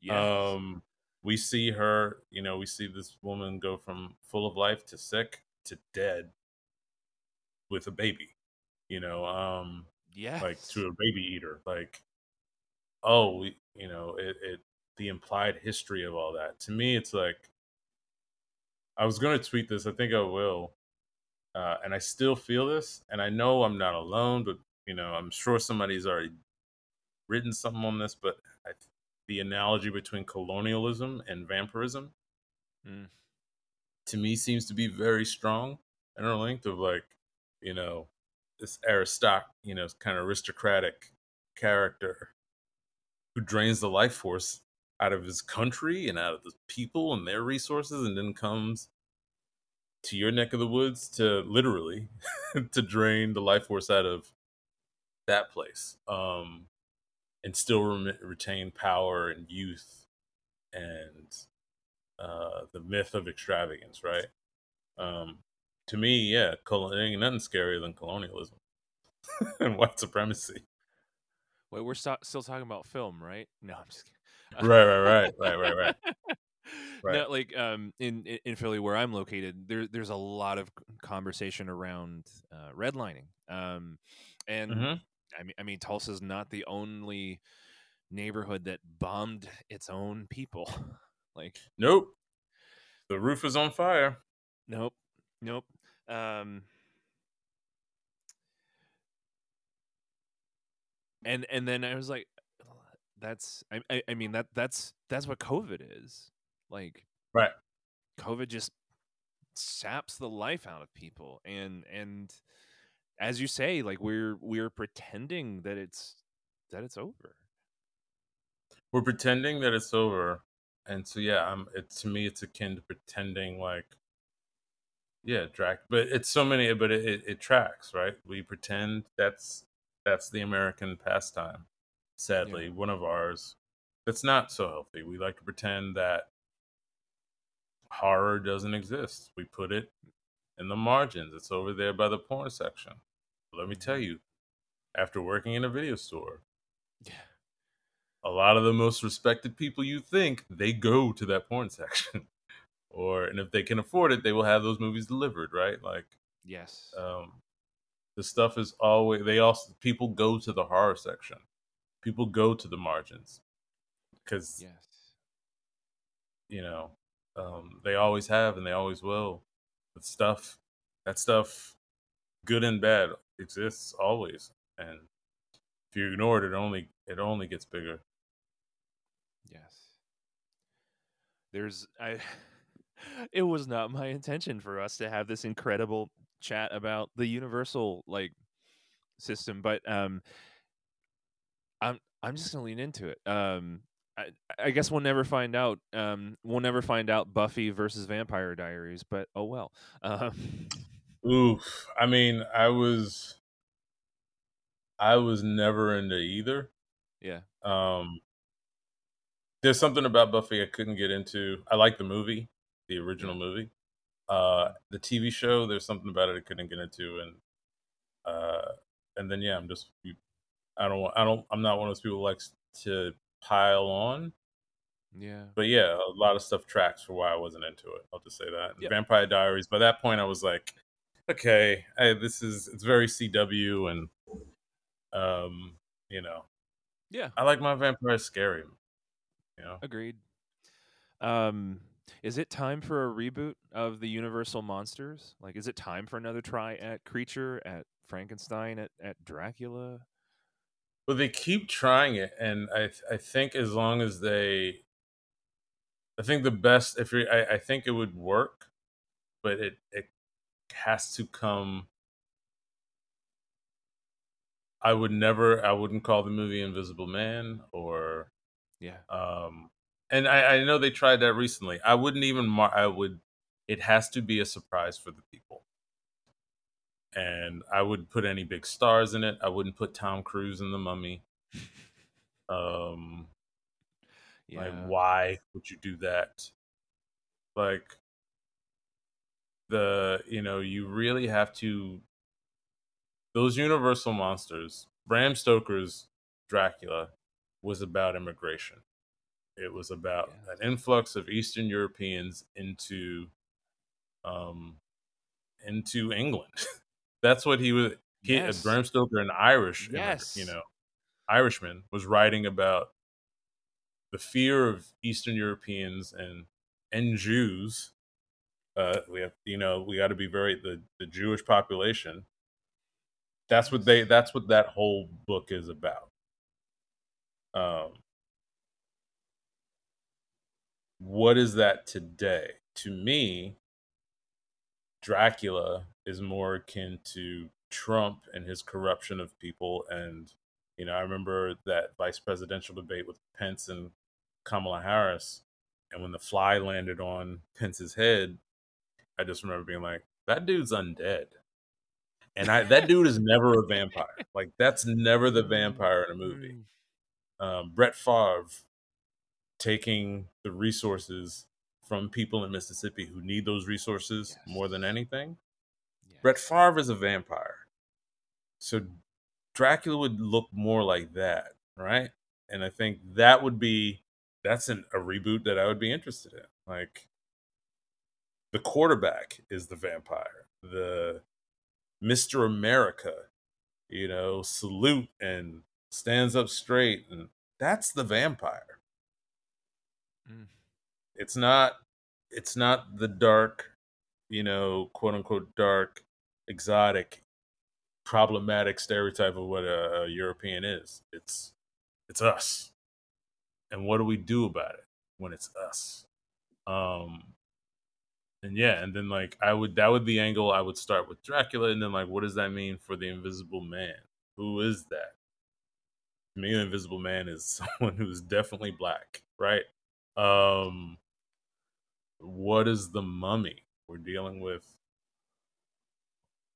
Yes. Um, we see her, you know, we see this woman go from full of life to sick to dead with a baby, you know, um, yes. like to a baby eater. Like, oh, we, you know, it, it, the implied history of all that. To me, it's like, I was going to tweet this. I think I will. Uh, and I still feel this. And I know I'm not alone, but, you know, I'm sure somebody's already written something on this, but I, the analogy between colonialism and vampirism Mm. to me seems to be very strong interlinked of like you know this aristoc you know kind of aristocratic character who drains the life force out of his country and out of the people and their resources and then comes to your neck of the woods to literally [laughs] to drain the life force out of that place um and still rem- retain power and youth and uh the myth of extravagance right um to me yeah col- ain't nothing scarier than colonialism [laughs] and white supremacy Wait, we're sto- still talking about film, right? No, I'm just kidding. right right right [laughs] right right right Right. No, like um, in in- Philly, where I'm located, there there's a lot of conversation around uh, redlining, um, and Mhm. I mean, I mean, Tulsa's not the only neighborhood that bombed its own people. [laughs] like, nope the roof is on fire nope, nope. Um, and and then I was like, that's I, I I mean that that's that's what COVID is. Like, right COVID just saps the life out of people, and and as you say, like we're we're pretending that it's that it's over. we're pretending that it's over and so yeah I'm. it to me it's akin to pretending like yeah drag but it's so many but it, it, it tracks right? We pretend that's that's the american pastime sadly one of ours that's not so healthy. We like to pretend that horror doesn't exist. We put it in the margins. It's over there by the porn section let me tell you after working in a video store Yeah. a lot of the most respected people you think they go to that porn section [laughs] or and if they can afford it they will have those movies delivered right like Yes. um the stuff is always they also people go to the horror section people go to the margins because yes. you know um they always have and they always will but stuff that stuff good and bad exists always and if you ignore it it only it only gets bigger Yes. There's I [laughs] it was not my intention for us to have this incredible chat about the universal like system, but um I'm I'm just gonna lean into it. Um I, I guess we'll never find out. Um, we'll never find out Buffy versus Vampire Diaries, but oh well. [laughs] Um, Oof. I mean, I was I was never into either. yeah, Um there's something about Buffy I couldn't get into. I like the movie, the original movie. Uh the TV show, there's something about it I couldn't get into and uh and then yeah, I'm just I don't want I don't I'm not one of those people who likes to pile on. yeah, But yeah, a lot of stuff tracks for why I wasn't into it. I'll just say that. Yep. Vampire Diaries. By that point, I was like, okay, I, this is it's very CW, and um, you know, yeah. I like my vampires scary. You know, Agreed. Um, is it time for a reboot of the Universal monsters? Like, is it time for another try at Creature, at Frankenstein, at at Dracula? but they keep trying it, and I I think as long as they, I think the best if you I, I think it would work, but it it has to come. I would never. I wouldn't call the movie Invisible Man or Yeah, um and I, I know they tried that recently i wouldn't even mar- i would it has to be a surprise for the people and i wouldn't put any big stars in it i wouldn't put tom cruise in the mummy [laughs] um yeah. like why would you do that like the you know you really have to those universal monsters, Bram Stoker's Dracula was about immigration. It was about Yeah. an influx of Eastern Europeans into um into England. [laughs] That's what he was he Yes. Bram Stoker, an Irish Yes. you know, Irishman was writing about the fear of Eastern Europeans and and Jews. Uh, we have, you know, we got to be very the the Jewish population. That's what they. That's what that whole book is about. Um, what is that today? To me, Dracula is more akin to Trump and his corruption of people. And, you know, I remember that vice presidential debate with Pence and Kamala Harris. And when the fly landed on Pence's head, I just remember being like, that dude's undead. And I that dude is [laughs] never a vampire. Like that's never the vampire in a movie. Mm. Um, Brett Favre taking the resources from people in Mississippi who need those resources more than anything. Yeah. Brett Favre is a vampire. So Dracula would look more like that, right? And I think that would be that's an, a reboot that I would be interested in. Like the quarterback is the vampire. The Mr. America, you know, salute and stands up straight and that's the vampire. Mm. It's not it's not the dark, you know, quote unquote dark, exotic, problematic stereotype of what a, a European is. It's it's us. And what do we do about it when it's us? Um and yeah, and then like I would that would be the angle I would start with Dracula, and then like what does that mean for the Invisible Man? Who is that? To me, the Invisible Man is [laughs] someone who's definitely black, right? Um what is the mummy? We're dealing with,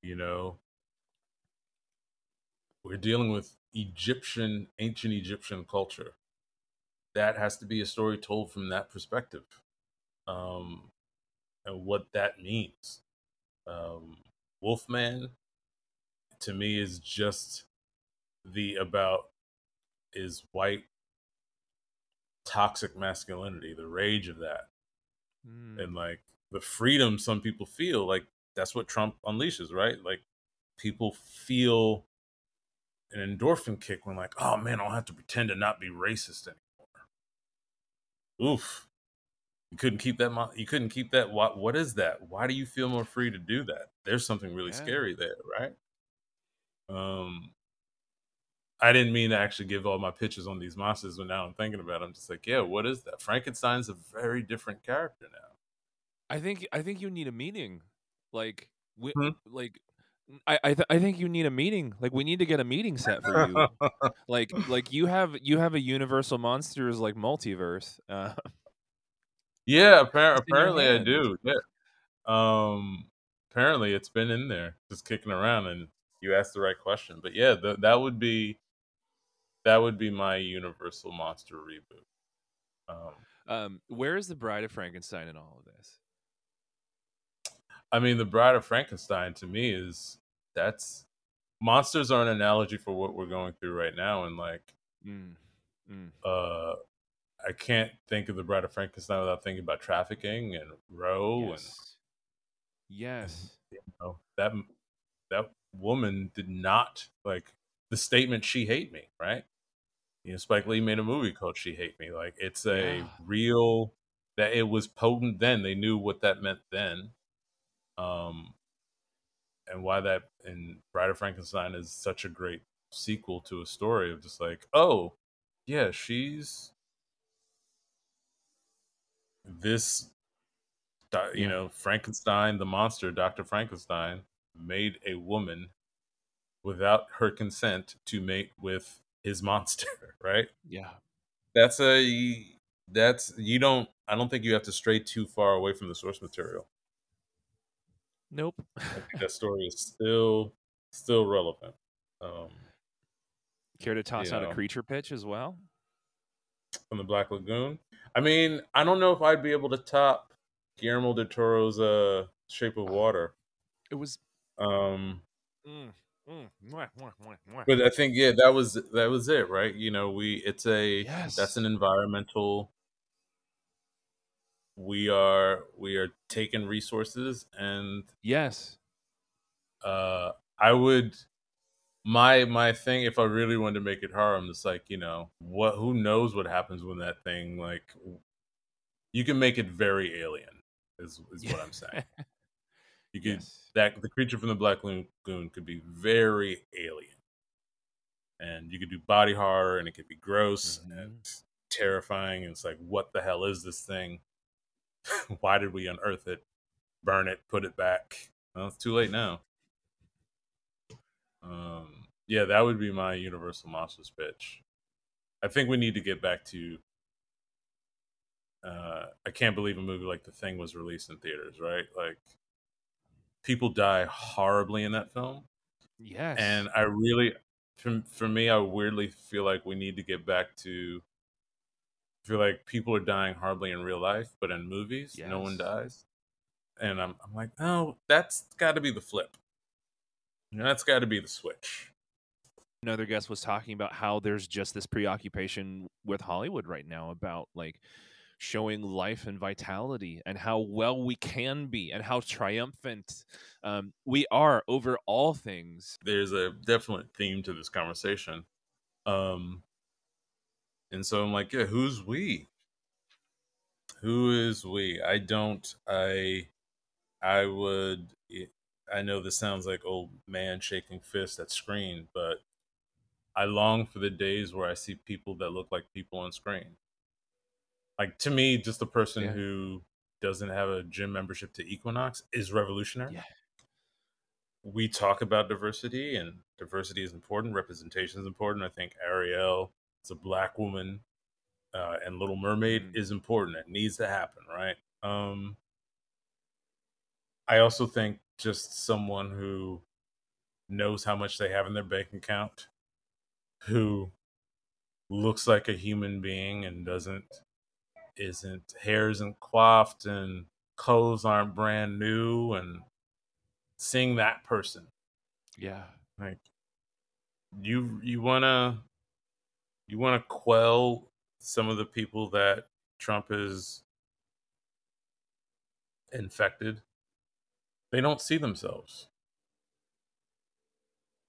you know, we're dealing with Egyptian, ancient Egyptian culture. That has to be a story told from that perspective. Um and what that means. Um, Wolfman, to me, is just the about is white toxic masculinity, the rage of that, Mm. and like the freedom some people feel. Like that's what Trump unleashes, right? Like people feel an endorphin kick when, like, oh man, I don't have to pretend to not be racist anymore. Oof. You couldn't keep that. Mo- you couldn't keep that. What? What is that? Why do you feel more free to do that? There's something really Yeah. scary there, right? Um, I didn't mean to actually give all my pitches on these monsters, but now I'm thinking about. it, I'm just like, yeah, what is that? Frankenstein's a very different character now. I think I think you need a meeting, like we, Hmm? like I I, th- I think you need a meeting. Like we need to get a meeting set for you. [laughs] like like you have you have a Universal Monsters like multiverse. Uh, [laughs] yeah, appar- It's in your apparently I do. Yeah. Um, apparently it's been in there, just kicking around, and you asked the right question. But yeah, th- that would be that would be my Universal Monster reboot. Um, um, where is the Bride of Frankenstein in all of this? I mean, the Bride of Frankenstein to me is that's monsters are an analogy for what we're going through right now, and like, Mm. Mm. uh, I can't think of the Bride of Frankenstein without thinking about trafficking and Roe Yes. Yes. and you know that that woman did not like the statement "She hate me," right? You know, Spike Lee made a movie called "She Hate Me." Like, it's a Yeah. real that it was potent then. They knew what that meant then. Um, and why that and Bride of Frankenstein is such a great sequel to a story of just like, oh, yeah, she's this, you know, Frankenstein, the monster, Doctor Frankenstein, made a woman without her consent to mate with his monster, [laughs] right? Yeah. That's a that's you don't. I don't think you have to stray too far away from the source material. Nope. I think that story is still still relevant. Um, Care to toss out a creature pitch as well? From the Black Lagoon. I mean, I don't know if I'd be able to top Guillermo del Toro's uh, Shape of Water. It was Um, mm, Mm, mwah, mwah, mwah, mwah. But I think yeah, that was that was it, right? You know, we it's a Yes. that's an environmental. We are we are taking resources, and yes. uh, I would my my thing if I really wanted to make it hard, I'm just like you know what who knows what happens when that thing like you can make it very alien is is what I'm saying. [laughs] You could yes. that the creature from the Black Lagoon could be very alien, and you could do body horror, and it could be gross Mhm. and terrifying. And it's like, what the hell is this thing? [laughs] Why did we unearth it? Burn it, put it back. Well, it's too late now. Um, yeah, that would be my Universal Monsters pitch. I think we need to get back to. Uh, I can't believe a movie like The Thing was released in theaters, right? Like, people die horribly in that film, Yes. and I really, for, for me, I weirdly feel like we need to get back to. I feel like people are dying horribly in real life, but in movies, no one dies, and I'm I'm like, oh, that's got to be the flip. You know, that's got to be the switch. Another guest was talking about how there's just this preoccupation with Hollywood right now about like showing life and vitality and how well we can be and how triumphant um, we are over all things. there's a definite theme to this conversation. Um and so I'm like, yeah, who's we? Who is we? I don't I I would I know this sounds like old man shaking fist at screen, but I long for the days where I see people that look like people on screen. Like to me, just a person Yeah. who doesn't have a gym membership to Equinox is revolutionary Yeah. we talk about diversity and diversity is important representation is important i think ariel is a black woman uh, and little mermaid Mhm. is important it needs to happen right um i also think just someone who knows how much they have in their bank account who looks like a human being and doesn't isn't hair isn't coiffed and clothes aren't brand new and seeing that person. Yeah. like you you want to you want to quell some of the people that Trump is infected? They don't see themselves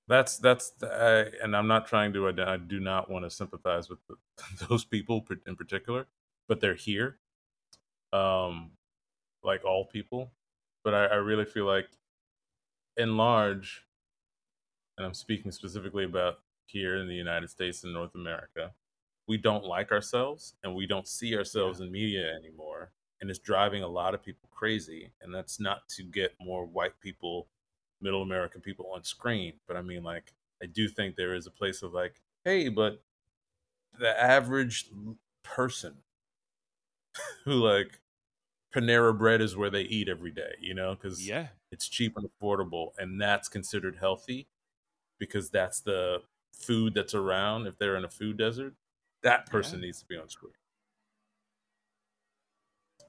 that's that's the, I, and I'm not trying to I do not want to sympathize with the, [laughs] those people in particular but they're here um like all people but I, I really feel like in large and I'm speaking specifically about here in the United States and North America, we don't like ourselves and we don't see ourselves in media anymore. And it's driving a lot of people crazy. And that's not to get more white people, middle American people on screen. But I mean, like, I do think there is a place of like, hey, but the average person [laughs] who, like, Panera Bread is where they eat every day, you know, because Yeah. it's cheap and affordable and that's considered healthy because that's the food that's around if they're in a food desert that person needs to be on screen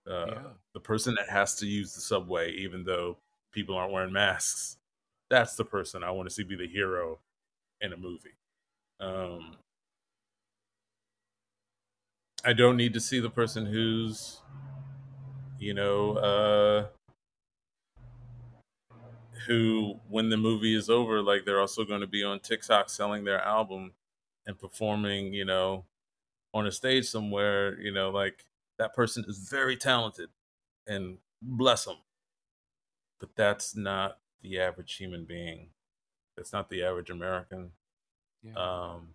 uh, Yeah. the person that has to use the subway even though people aren't wearing masks. That's the person i want to see be the hero in a movie. Um, i don't need to see the person who's you know uh, who when the movie is over like they're also going to be on tiktok selling their album and performing you know on a stage somewhere you know like that person is very talented and bless them but that's not the average human being. That's not the average american Yeah. um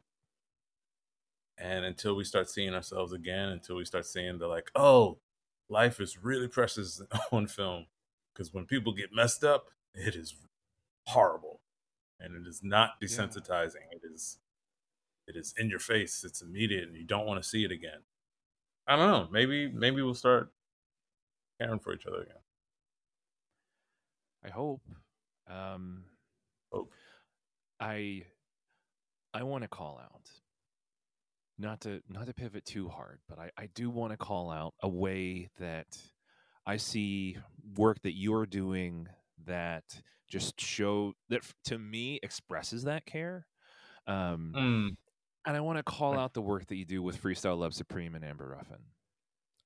and until we start seeing ourselves again until we start seeing the like oh life is really precious [laughs] on film because when people get messed up it is horrible and it is not Yeah. desensitizing. It is it is in your face. It's immediate and you don't want to see it again. I don't know. Maybe maybe we'll start caring for each other again I hope. Um, Hope. I I want to call out, not to not to pivot too hard, but I, I do want to call out a way that I see work that you're doing that just show that to me expresses that care. Um, mm. And I want to call out the work that you do with Freestyle Love Supreme and Amber Ruffin.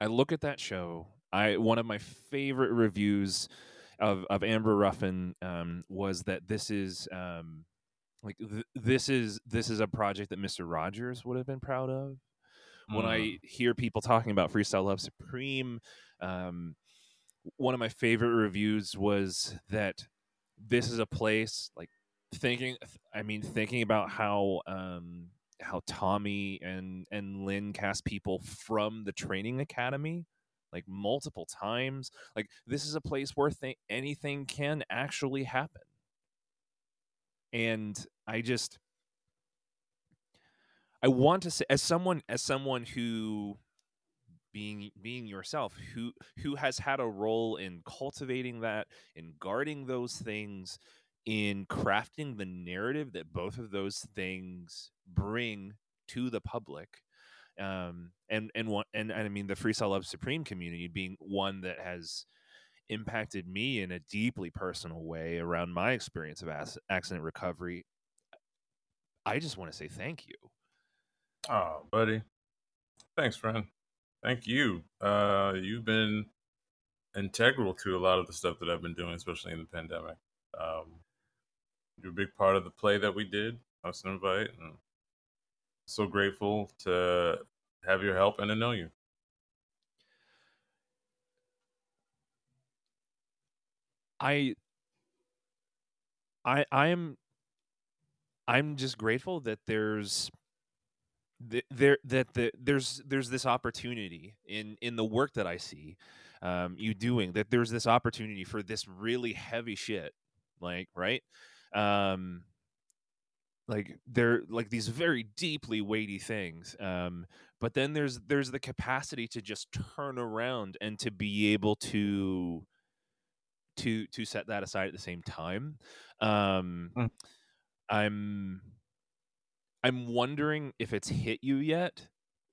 I look at that show. I one of my favorite reviews of of Amber Ruffin um, was that this is um, like th- this is this is a project that Mister Rogers would have been proud of. When I Mm. hear people talking about Freestyle Love Supreme, um, one of my favorite reviews was that this is a place like thinking. I mean, thinking about how um, how Tommy and and Lin cast people from the training academy like multiple times. Like this is a place where th- anything can actually happen. And I just I want to say as someone as someone who being being yourself who who has had a role in cultivating that in guarding those things in crafting the narrative that both of those things bring to the public um and and one and, and i mean the freestyle love supreme community being one that has impacted me in a deeply personal way around my experience of ac- accident recovery i just want to say thank you Oh, buddy. Thanks, friend. Thank you. Uh, you've been integral to a lot of the stuff that I've been doing, especially in the pandemic. Um, you're a big part of the play that we did, House Invite, and so grateful to have your help and to know you. I I I'm I'm just grateful that there's th- there that the, there's there's this opportunity in in the work that I see um, you doing that there's this opportunity for this really heavy shit like right um like they're like these very deeply weighty things um but then there's there's the capacity to just turn around and to be able to to to set that aside at the same time um Mm. i'm i'm wondering if it's hit you yet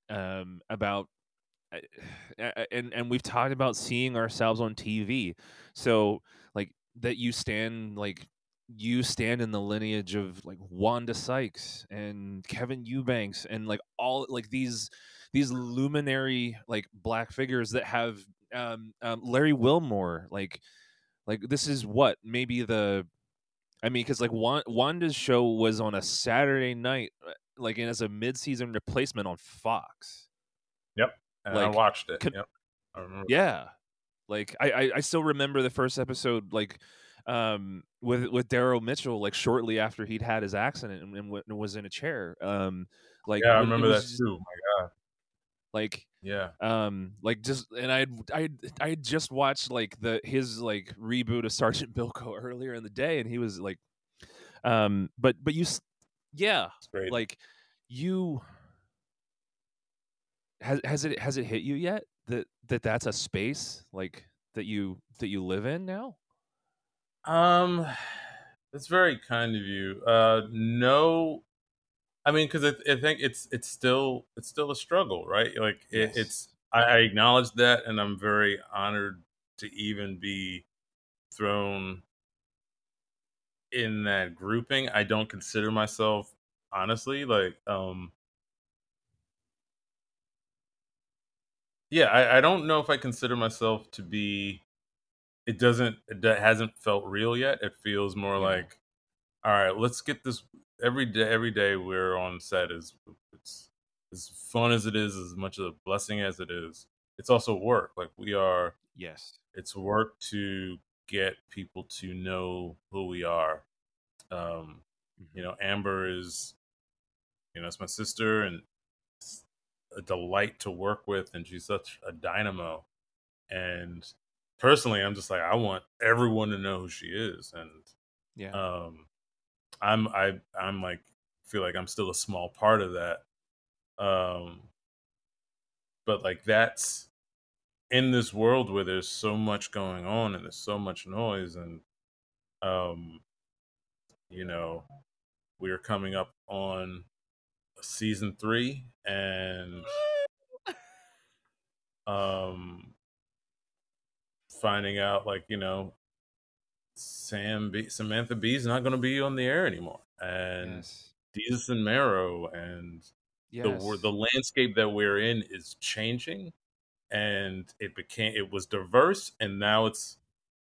um about [sighs] and and we've talked about seeing ourselves on tv so like that you stand like you stand in the lineage of like Wanda Sykes and Kevin Eubanks and like all like these these luminary like black figures that have um, um Larry Wilmore like like this is what maybe the I mean because like Wan- Wanda's show was on a Saturday night uh, like and as a mid-season replacement on Fox Yep. And I watched it. yep. I yeah like I, I i still remember the first episode like um with with daryl mitchell like shortly after he'd had his accident and, and, w- and was in a chair um like yeah, I remember that just, too. My God. like Yeah. um like just and i i i just watched like the his like reboot of sergeant [laughs] bilko earlier in the day and he was like um but but you s- yeah like you has has it has it hit you yet that that that's a space like that you that you live in now Um, that's very kind of you. Uh, no, I mean, because I, I think it's it's still it's still a struggle, right? Like it, Yes. it's I, I acknowledge that, and I'm very honored to even be thrown in that grouping. I don't consider myself honestly like um yeah I, I don't know if i consider myself to be it doesn't it hasn't felt real yet it feels more like all right let's get this every day every day we're on set is it's as fun as it is as much of a blessing as it is. It's also work like we are yes. it's work to get people to know who we are. Um you know amber is you know it's my sister and it's a delight to work with and she's such a dynamo and personally i'm just like i want everyone to know who she is and yeah. um i'm i i'm like feel like i'm still a small part of that um but like that's in this world where there's so much going on and there's so much noise and um you know we're coming up on season three and [laughs] um finding out like you know Sam B, Samantha Bee is not going to be on the air anymore, and Yes. Desus and Mero and the Yes. wor- the landscape that we're in is changing, and it became it was diverse, and now it's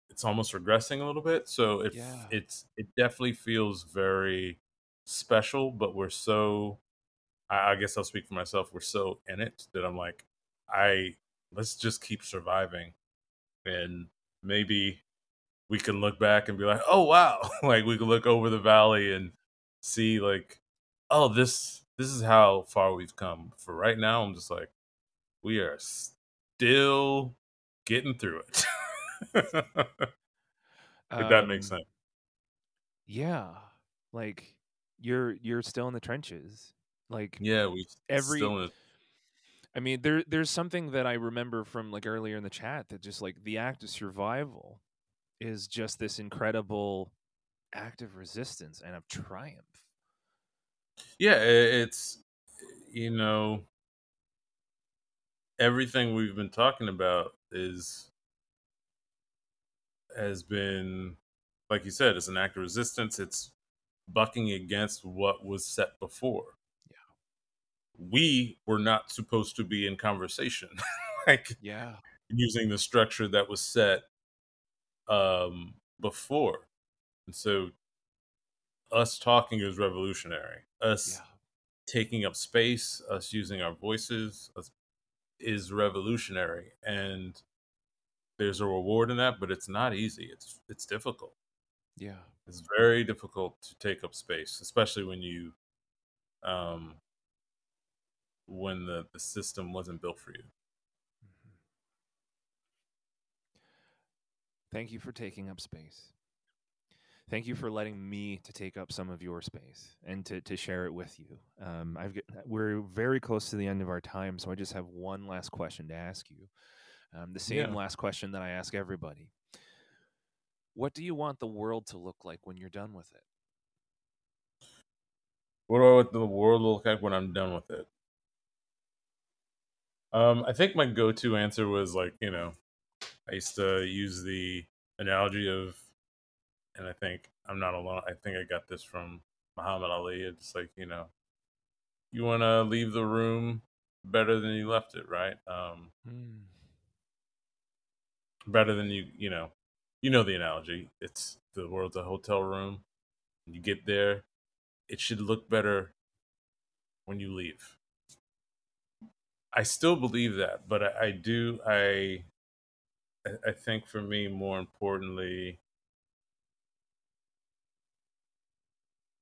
it's almost regressing a little bit. So it Yeah. it's it definitely feels very special, but we're so I, I guess I'll speak for myself. We're so in it that I'm like, I let's just keep surviving, and maybe we can look back and be like, oh wow, [laughs] like we can look over the valley and see like, oh this this is how far we've come. For right now, I'm just like, we are still getting through it. [laughs] if that makes Um, sense. Yeah. Like you're you're still in the trenches. Like Yeah, we every still in it. I mean there there's something that I remember from like earlier in the chat that just like the act of survival is just this incredible act of resistance and of triumph. Yeah, it's you know everything we've been talking about is has been like you said, it's an act of resistance. It's bucking against what was set before. We were not supposed to be in conversation, [laughs] like Yeah. using the structure that was set um before. And so us talking is revolutionary. Us Yeah. taking up space, us using our voices us, is revolutionary. And there's a reward in that, but it's not easy. It's it's difficult. Yeah. It's very difficult to take up space, especially when you um when the, the system wasn't built for you. Mhm. Thank you for taking up space. Thank you for letting me to take up some of your space and to, to share it with you. Um, I've get, we're very close to the end of our time, so I just have one last question to ask you. Um, the same Yeah. last question that I ask everybody. What do you want the world to look like when you're done with it? What do I want the world to look like when I'm done with it? Um, I think my go-to answer was like, you know, I used to use the analogy of, and I think I'm not alone. I think I got this from Muhammad Ali. It's like, you know, you want to leave the room better than you left it, right? Um, Hmm. better than you, you know, you know the analogy. It's the world's a hotel room. You get there, it should look better when you leave. I still believe that, but I, I do. I I- I think for me, more importantly,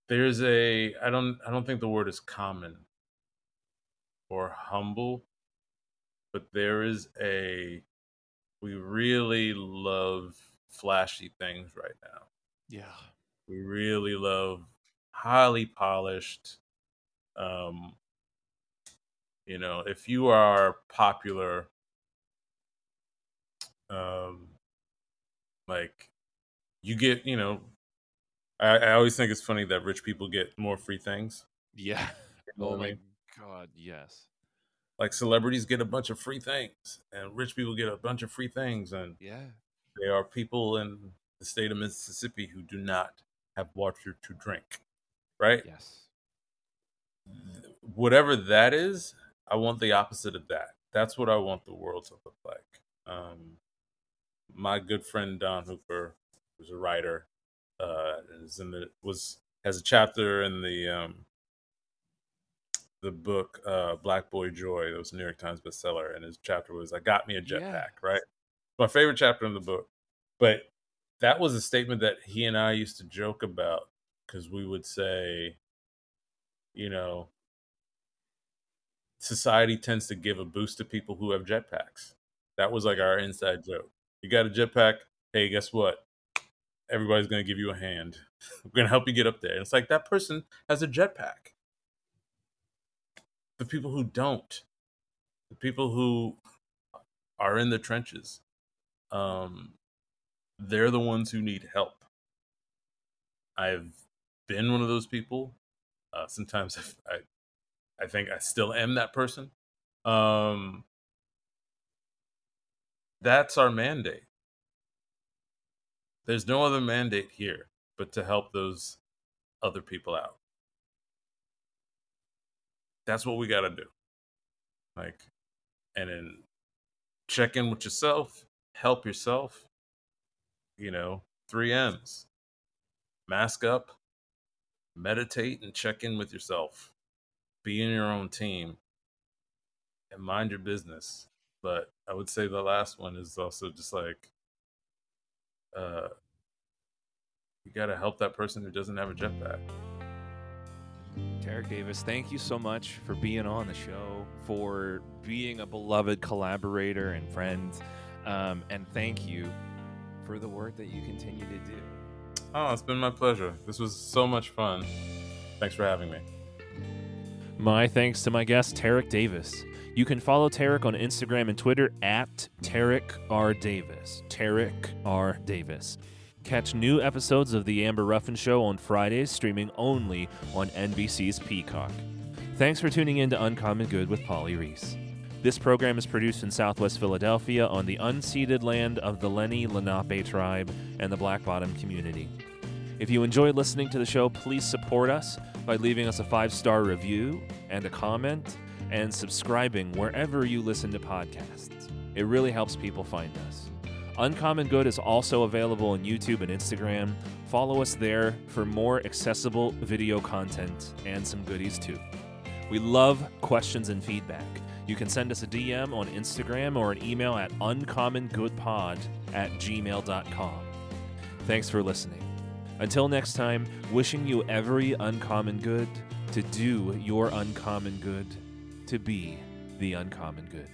there's a. I don't. I don't think the word is common or humble, but there is a. We really love flashy things right now. Yeah. We really love highly polished. Um, you know, if you are popular, um, like you get, you know, I, I always think it's funny that rich people get more free things. Yeah. [laughs] You [laughs] know Oh I my mean? God. Yes. Like celebrities get a bunch of free things, and rich people get a bunch of free things, and Yeah. there are people in the state of Mississippi who do not have water to drink, right? Yes. whatever that is, I want the opposite of that. That's what I want the world to look like. Um, my good friend Don Hooper, who's a writer, uh, is in the was has a chapter in the um, the book uh, Black Boy Joy. That was a New York Times bestseller, and his chapter was "I got me a Yeah. jetpack." Right, my favorite chapter in the book. But that was a statement that he and I used to joke about because we would say, you know, society tends to give a boost to people who have jetpacks. That was like our inside joke. You got a jetpack? Hey, guess what? Everybody's to give you a hand. [laughs] We're to help you get up there. And it's like that person has a jetpack. The people who don't, the people who are in the trenches, um, they're the ones who need help. I've been one of those people. Uh, sometimes [laughs] I, I think I still am that person. Um, that's our mandate. There's no other mandate here but to help those other people out. That's what we got to do. Like, and then check in with yourself, help yourself. You know, three M's mask up, meditate, and check in with yourself. Be in your own team and mind your business. But I would say the last one is also just like, uh, you got to help that person who doesn't have a jetpack. Tarik Davis, thank you so much for being on the show, for being a beloved collaborator and friend, um, and thank you for the work that you continue to do. Oh, it's been my pleasure. This was so much fun. Thanks for having me. My thanks to my guest, Tarik Davis. You can follow Tarik on Instagram and Twitter at Tarik R. Davis. Tarik R. Davis. Catch new episodes of The Amber Ruffin Show on Fridays, streaming only on NBC's Peacock. Thanks for tuning in to Uncommon Good with Polly Reese. This program is produced in Southwest Philadelphia on the unceded land of the Lenni Lenape tribe and the Black Bottom community. If you enjoyed listening to the show, please support us by leaving us a five star review and a comment and subscribing wherever you listen to podcasts. It really helps people find us. Uncommon Good is also available on YouTube and Instagram. Follow us there for more accessible video content and some goodies too. We love questions and feedback. You can send us a DM on Instagram or an email at uncommongoodpod at gmail.com. Thanks for listening. Until next time, wishing you every uncommon good to do your uncommon good, to be the uncommon good.